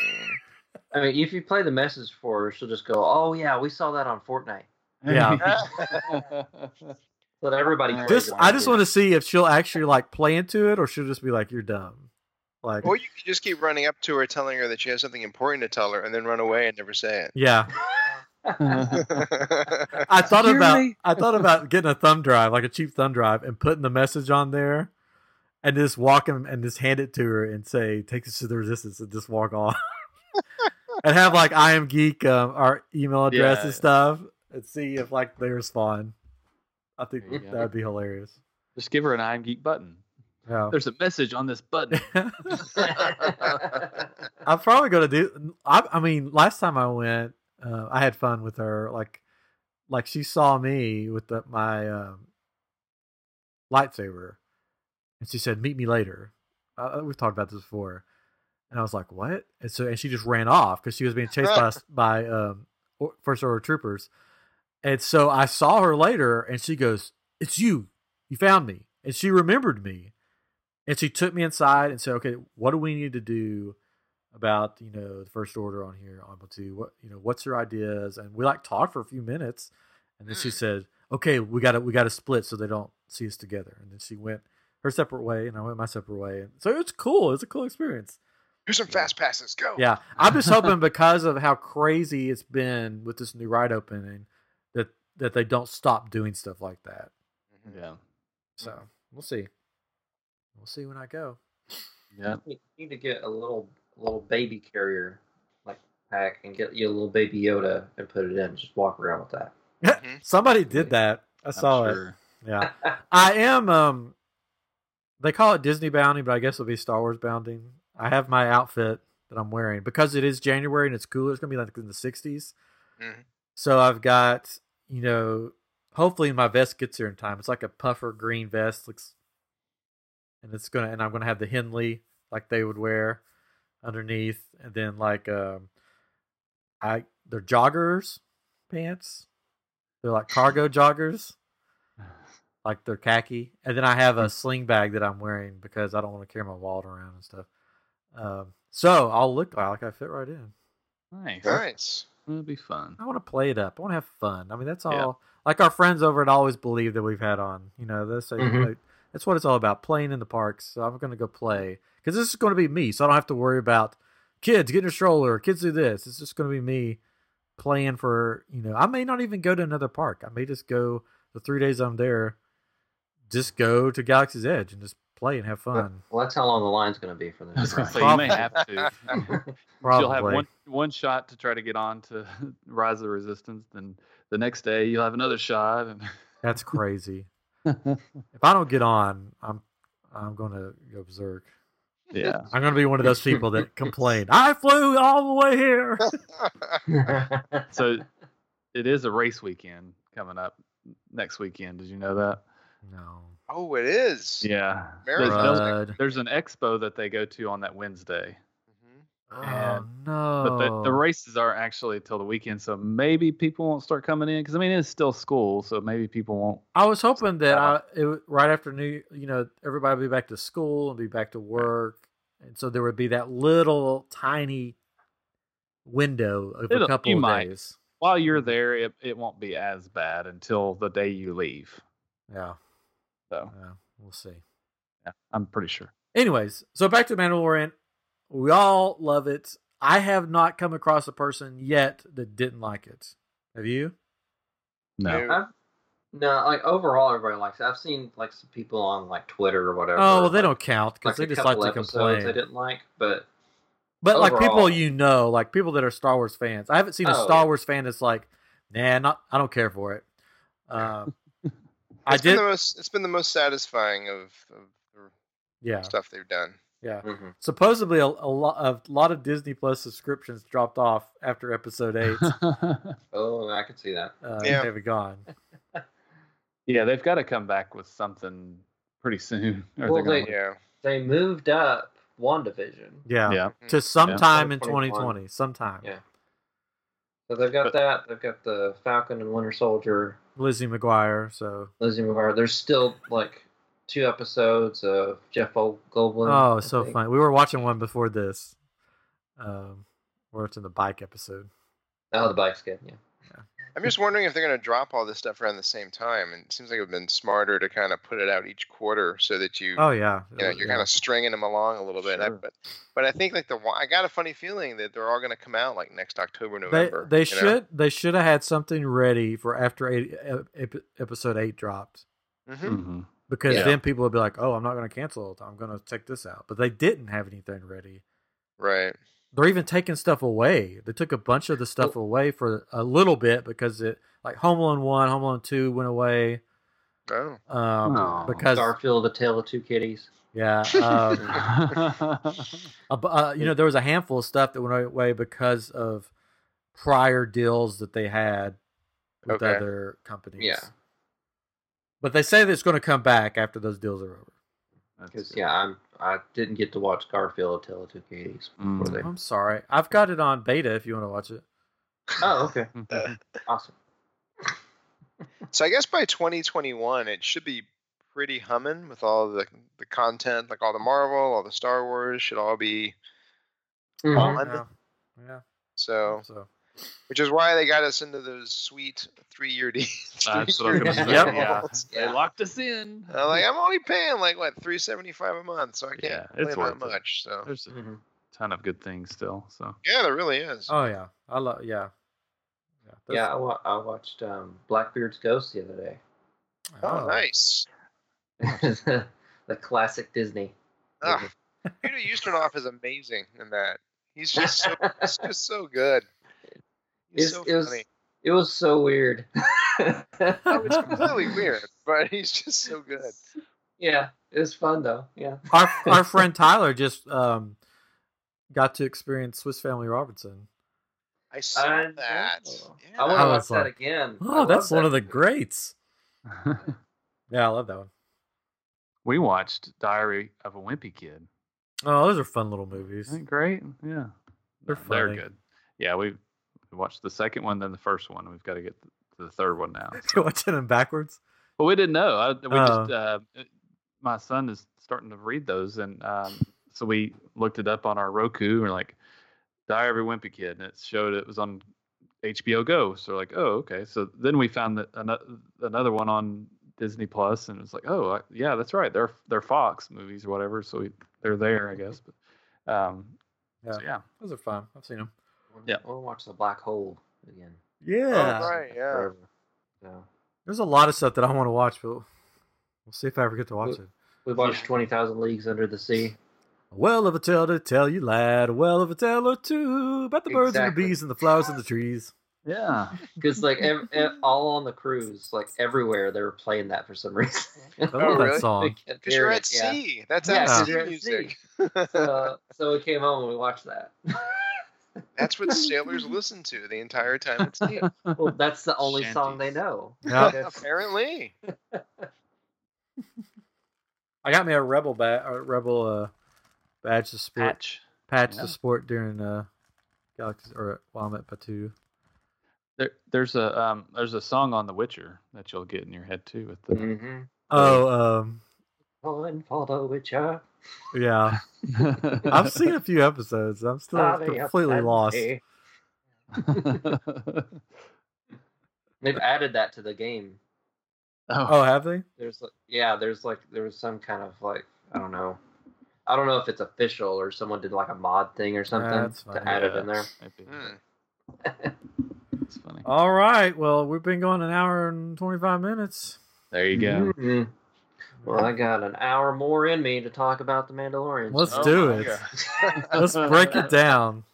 I mean, if you play the message for her, she'll just go, "Oh yeah, we saw that on Fortnite." Yeah. Let everybody. Just- play Just it. I just want to see if she'll actually like play into it, or she'll just be like, "You're dumb." Like, Or you could just keep running up to her, telling her that she has something important to tell her, and then run away and never say it. yeah. it. I thought about Securely. I thought about getting a thumb drive, like a cheap thumb drive, and putting the message on there, and just walk him and just hand it to her and say, "Take this to the resistance," and just walk off, and have like I am geek um, our email address Yeah. and stuff, and see if like they respond. I think There you go. that would be hilarious. Just give her an I'm Geek button. Yeah. There's a message on this button. I'm probably gonna do. I, I mean, last time I went, uh, I had fun with her. Like, like she saw me with the, my um, lightsaber, and she said, "Meet me later." Uh, we've talked about this before, and I was like, "What?" And so, and she just ran off because she was being chased by by um, first order troopers. And so I saw her later, and she goes, "It's you. You found me." And she remembered me, and she took me inside and said, "Okay, what do we need to do about you know the first order on here on two? What you know, what's your ideas?" And we like talked for a few minutes, and then she Mm. said, "Okay, we got to we got to split so they don't see us together." And then she went her separate way, and I went my separate way. And so it's cool. It's a cool experience. Here's some fast passes. Go. Yeah, I'm just hoping because of how crazy it's been with this new ride opening that that they don't stop doing stuff like that. Mhm. yeah. So we'll see. We'll see when I go. Yeah. You need to get a little little baby carrier like pack and get you a little baby Yoda and put it in. Just walk around with that. Mhm. Somebody did that. I I'm saw it. Yeah, I am. Um, they call it Disney bounding, but I guess it'll be Star Wars bounding. I have my outfit that I'm wearing because it is January and it's cooler. It's gonna be like in the 60s. Mhm. So I've got you know, hopefully my vest gets here in time. It's like a puffer green vest, looks, and it's gonna and I'm gonna have the Henley like they would wear underneath, and then like um, I they're joggers pants. They're like cargo joggers like they're khaki, and then I have a sling bag that I'm wearing because I don't want to carry my wallet around and stuff. Um, so I'll look like I fit right in. Nice. Nice. It'll be fun. I want to play it up. I want to have fun. I mean, that's all. Yeah. Like our friends over at Always Believe that we've had on. You know, that's Mhm. That's what it's all about. Playing in the parks. So I'm going to go play because this is going to be me. So I don't have to worry about kids getting a stroller. Kids do this. It's just going to be me playing for. You know, I may not even go to another park. I may just go the three days I'm there. Just go to Galaxy's Edge and just play and have fun. Well, that's how long the line's going to be for I was this. gonna say you may have to. Probably. You'll have one one shot to try to get on to Rise of the Resistance, then the next day you'll have another shot, and That's crazy. If I don't get on, I'm I'm going to go berserk. yeah, I'm going to be one of those people that complain. I flew all the way here. so it is a race weekend coming up next weekend. Did you know that? No. Oh, it is. Yeah. Marathon. There's, there's an expo that they go to on that Wednesday. Oh And- no. but the, the races aren't actually till the weekend, so maybe people won't start coming in because I mean it's still school, so maybe people won't. I was hoping that I, it, right after New, you know, everybody would be back to school and be back to work, and so there would be that little tiny window of a It'll- couple you of might. days. While you're mm-hmm. there, it, it won't be as bad until the day you leave. Yeah, So yeah, we'll see. yeah, I'm pretty sure. Anyways, so back to Mandalorian. We all love it. I have not come across a person yet that didn't like it. Have you? No. No. I've, no, like overall, everybody likes it. I've seen like some people on like Twitter or whatever. Oh, well, they like- don't count because like they just like couple to complain. They didn't like, but But like people you know, like people that are Star Wars fans. I haven't seen a Oh, Star. Wars fan that's like, nah, not I don't care for it. Um, I It's been did, the most. It's been the most satisfying of, of yeah, stuff they've done. Yeah. mhm. Supposedly, a, a lot a lot of Disney Plus subscriptions dropped off after Episode Eight. oh, I can see that. Uh, Yeah. they've gone. yeah, they've got to come back with something pretty soon. or Well, they're gonna- they- Yeah. They moved up WandaVision, Yeah, yeah. to sometime in 2020. Sometime. Yeah. so they've got But- that. They've got the Falcon and Winter Soldier, Lizzie McGuire. So, Lizzie McGuire. There's still like two episodes of Jeff Goldblum. oh, I so think. funny. We were watching one before this. Um, where it's in the bike episode. Oh, the bike's good. Yeah. I'm just wondering if they're going to drop all this stuff around the same time. And it seems like it would have been smarter to kind of put it out each quarter so that you, Oh yeah, you know, you're yeah. kind of stringing them along a little bit. I, but, but I think like the I got a funny feeling that they're all going to come out like next October, They November. they you know? should they should have had something ready for after eight, ep- ep- episode eight dropped Mhm. Mhm. Because Yeah. then people would be like, oh, I'm not going to cancel it. I'm going to check this out. But they didn't have anything ready. Right. They're even taking stuff away. They took a bunch of the stuff away for a little bit because it like Home Alone one, Home Alone two went away. Oh. Um, Aw. because Garfield, A Tale of Two Kitties. yeah, um, a uh, you know there was a handful of stuff that went away because of prior deals that they had with Okay. other companies. Yeah. But they say that it's going to come back after those deals are over. Because yeah, I'm I didn't get to watch Garfield, A Tale of Two Kitties Mm. I'm sorry. I've got it on beta if you want to watch it. Oh, okay, awesome. So I guess by 2021 it should be pretty humming with all the the content, like all the Marvel, all the Star Wars should all be Mhm. on. Yeah. Yeah. So, So which is why they got us into those sweet three-year deals. That's what I'm gonna say. Yep. Yeah. They locked us in. I'm like, I'm only paying like what 375 a month, so I can't Yeah, complain it's that worth it. much. So There's a Mhm. ton of good things still. So yeah, there really is. Oh yeah. I love yeah. Yeah. Yeah, I, wa- I watched um, Blackbeard's Ghost the other day. oh, nice. the classic Disney. Ah, Peter Ustinov is amazing in that. He's just so, he's just so good. He's It's- so it was- funny. It was so weird. Oh, it's completely weird, but he's just so good. yeah, it was fun though. Yeah. Our our friend Tyler just um got to experience Swiss Family Robinson. I saw I that. Yeah. I want to watch that like, again. Oh, love that's one that of the greats. Yeah, I love that one. we watched Diary of a Wimpy Kid. Oh, those are fun little movies. Isn't great? Yeah. They're They're good. Yeah, we we watched the second one, then the first one. We've got to get to the third one now. You're watching them backwards. Well, we didn't know. I, we Oh. just uh, my son is starting to read those, and um, so we looked it up on our Roku. And we're like, Diary of a Wimpy Kid, and it showed it was on HBO Go. So we're like, oh, okay. So then we found that another, another one on Disney Plus, and it was like, oh, I, yeah, that's right. They're they're Fox movies or whatever. So we, they're there, I guess. But um, Yeah. so yeah, Those are fun. I've seen them. Yeah. I want to watch the Black Hole again. Yeah. Oh, right, yeah. Forever. So There's a lot of stuff that I want to watch, but we'll see if I ever get to watch it. we watched Twenty Thousand Leagues Under the Sea. A well of a tale to tell you, lad. A well of a tale or two about the birds and the bees and the flowers and the trees. yeah. Because like ev- ev- all on the cruise, like everywhere, they were playing that for some reason. I love Oh, that really? song. Because you're at sea. That's Yeah, at 'cause sea you're at music. so, so we came home and we watched that. That's what sailors listen to the entire time at sea. Well, that's the only song they know. Yeah. Apparently. I got me a rebel bat, a rebel uh, badge to sport, patch, Patch. to sport during uh, Galaxy or while I'm at Batuu. There, there's a um, there's a song on The Witcher that you'll get in your head too with the. Mm-hmm. Oh, um, Going for the Witcher. yeah. I've seen a few episodes. I'm still Are completely lost. They've added that to the game. oh, Oh, have they? There's yeah, there's like there was some kind of like I don't know. I don't know if it's official or someone did like a mod thing or something That's to funny. add it in there. Maybe. Hmm. It's funny. All right. Well, we've been going an hour and 25 minutes. There you go. Mhm. Well, I got an hour more in me to talk about the Mandalorian. Let's so- do my it. Let's break it down.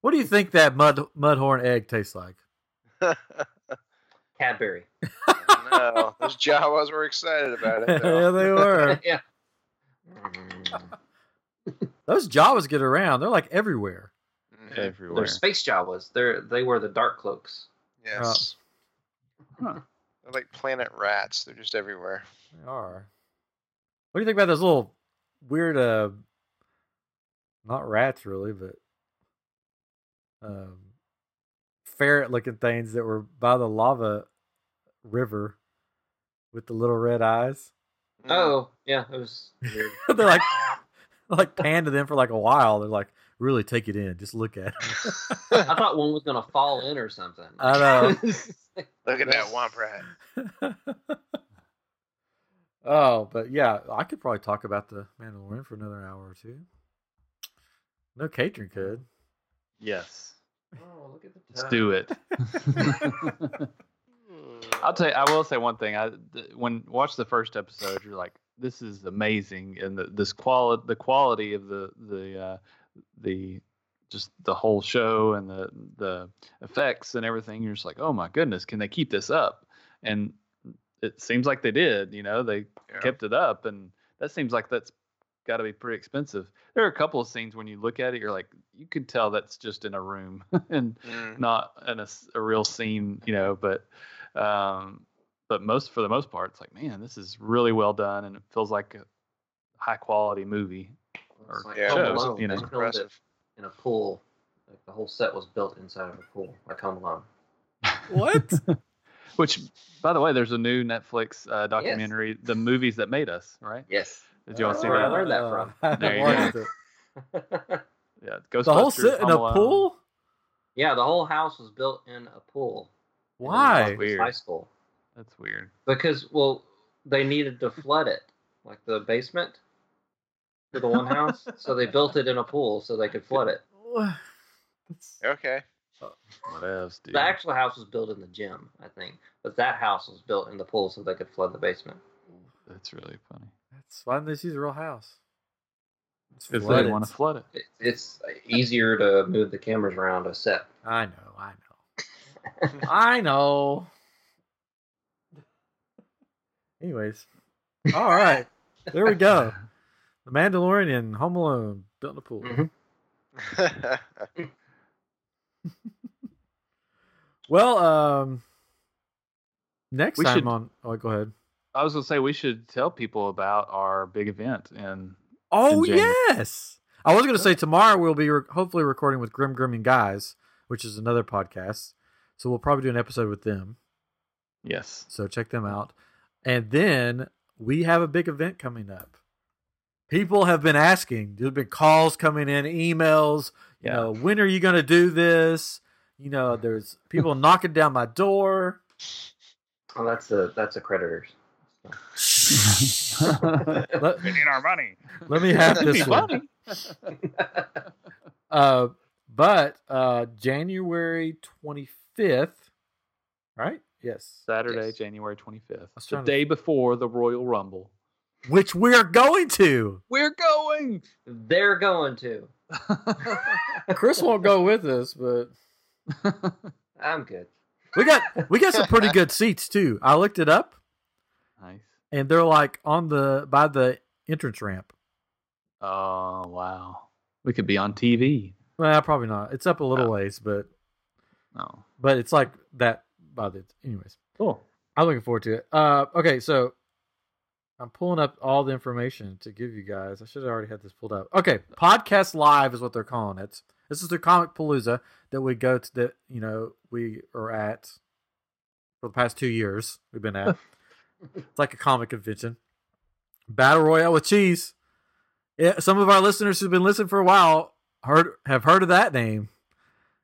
What do you think that mud mudhorn egg tastes like? Cadbury. no, those Jawas were excited about it. yeah, they were. yeah. Those Jawas get around. They're like everywhere. Mhm. They're Everywhere. space Jawas. They're they wear the dark cloaks. Yes. Huh. They're like planet rats. They're just everywhere. They are. What do you think about those little weird, uh, not rats really, but um, ferret-looking things that were by the lava river with the little red eyes? Oh, yeah, it was weird. They're like, like panned to them for like a while. They're like, really take it in, just look at it. I thought one was gonna fall in or something. I know. Look at that womp rat. oh, but yeah, I could probably talk about the Mandalorian for another hour or two. No catering could. Yes. oh, look at the Let's do it. I'll tell you. I will say one thing. I th- when watch the first episode, you're like, "This is amazing," and the, this quality, the quality of the the uh, the just the whole show and the the effects and everything. You're just like, "Oh my goodness, can they keep this up?" And it seems like they did. You know, they Yeah. kept it up, and that seems like that's got to be pretty expensive. There are a couple of scenes when you look at it, you're like, you could tell that's just in a room and Mm. not in a, a, real scene, you know, but um but most for the most part it's like man this is really well done and it feels like a high quality movie or like Yeah. Home shows, Alone. you know. They filmed it Impressive. in a pool. Like the whole set was built inside of a pool, like Home Alone. What? which by the way there's a new netflix uh, documentary the movies that made us right Yes. did you all That's see where I learned that from. I haven't There you go. it. yeah The whole Ghostbusters, sit in a Alone. pool? yeah, the whole house was built in a pool. Why? Weird. High school. that's weird Because well, they needed to flood it, like the basement for the one house. so they built it in a pool so they could flood it. That's- Okay. what else dude The actual house was built in the gym, I think, but that house was built in the pool so they could flood the basement. that's really funny That's why didn't they just use a real house? It's because they want to flood it It, it's easier to move the cameras around a set. I know, I know. I know. Anyways. All right. There we go. The Mandalorian and Home Alone built in a pool. Mhm. Well, um next We time should- on oh go ahead. i was gonna say we should tell people about our big event and Oh January. yes. I was going to say tomorrow we'll be re- hopefully recording with Grim Grimming Guys, which is another podcast. So we'll probably do an episode with them. yes So check them out. And then we have a big event coming up. People have been asking. There's been calls coming in, emails. You Yeah. know, when are you going to do this? You know, there's people knocking down my door. Well, that's a that's a creditors. Let, we need our money let me have this one. Uh, but uh, January 25th, right? Yes. Saturday, Yes. January 25th, the trying to- day before the Royal Rumble. Which we're going to. We're going. They're going to. Chris won't go with us, but I'm good. we got we got some pretty good seats too. I looked it up, nice. and they're like on the by the entrance ramp. Oh wow, we could be on TV. Well, probably not. It's up a little No. ways, but No. but it's like that by the anyways. Cool. I'm looking forward to it. Uh, okay, so I'm pulling up all the information to give you guys. I should have already had this pulled up. Okay, podcast live is what they're calling it. This is the Comicpalooza that we go to. That you know we are at for the past two years. We've been at. it's like a comic convention. Battle Royale with cheese. Yeah, some of our listeners who've been listening for a while heard have heard of that name.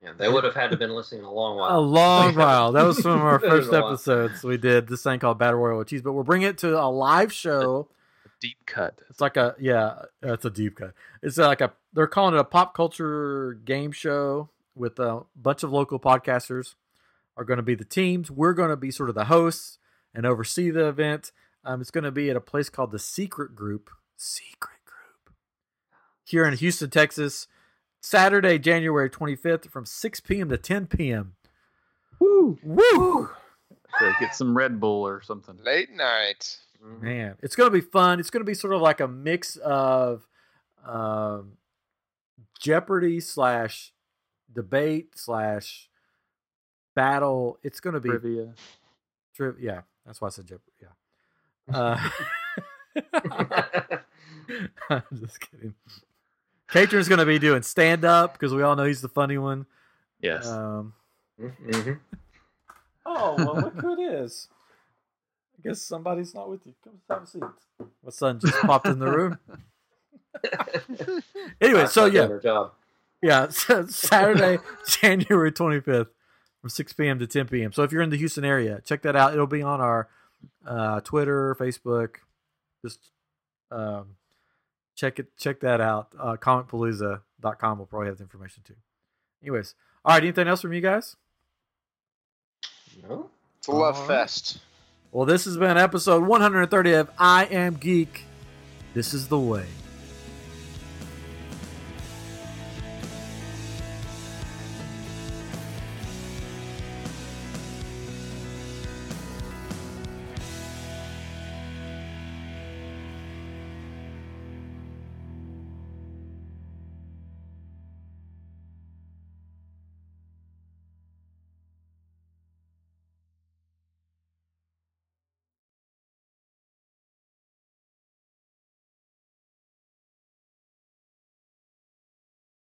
Yeah, they would have had to been listening a long while. A long while. That was from our It's been a first episodes. We did this thing called Battle Royal with Cheese, but we're bringing it to a live show. A Deep cut. It's like a yeah, it's a deep cut. It's like a they're calling it a pop culture game show with a bunch of local podcasters are going to be the teams. We're going to be sort of the hosts and oversee the event. Um, it's going to be at a place called the Secret Group. Secret Group here in Houston, Texas. Saturday, January 25th from 6 p.m. to 10 p.m. Woo! Woo! So get some Red Bull or something. Late night. Mhm. Man, it's gonna be fun. It's gonna be sort of like a mix of um, Jeopardy slash debate slash battle. It's gonna be Trivia. tri- yeah, that's why I said Jeopardy. Yeah. Uh, I'm just kidding. Katrin's gonna be doing stand up because we all know he's the funny one. Yes. Um, Mhm. Oh, well, look who it is. I guess somebody's not with you. Come have a seat. My son just popped in the room. Anyway, so yeah, job. yeah. So Saturday, January 25th from 6 p.m. to 10 p.m. So if you're in the Houston area, check that out. It'll be on our uh, Twitter, Facebook. Just um, check it. Check that out. Uh, comicpalooza.com will probably have the information too. Anyways, all right. Anything else from you guys? No? It's a love All right. fest. Well, this has been episode 130 of I Am Geek. This is the way.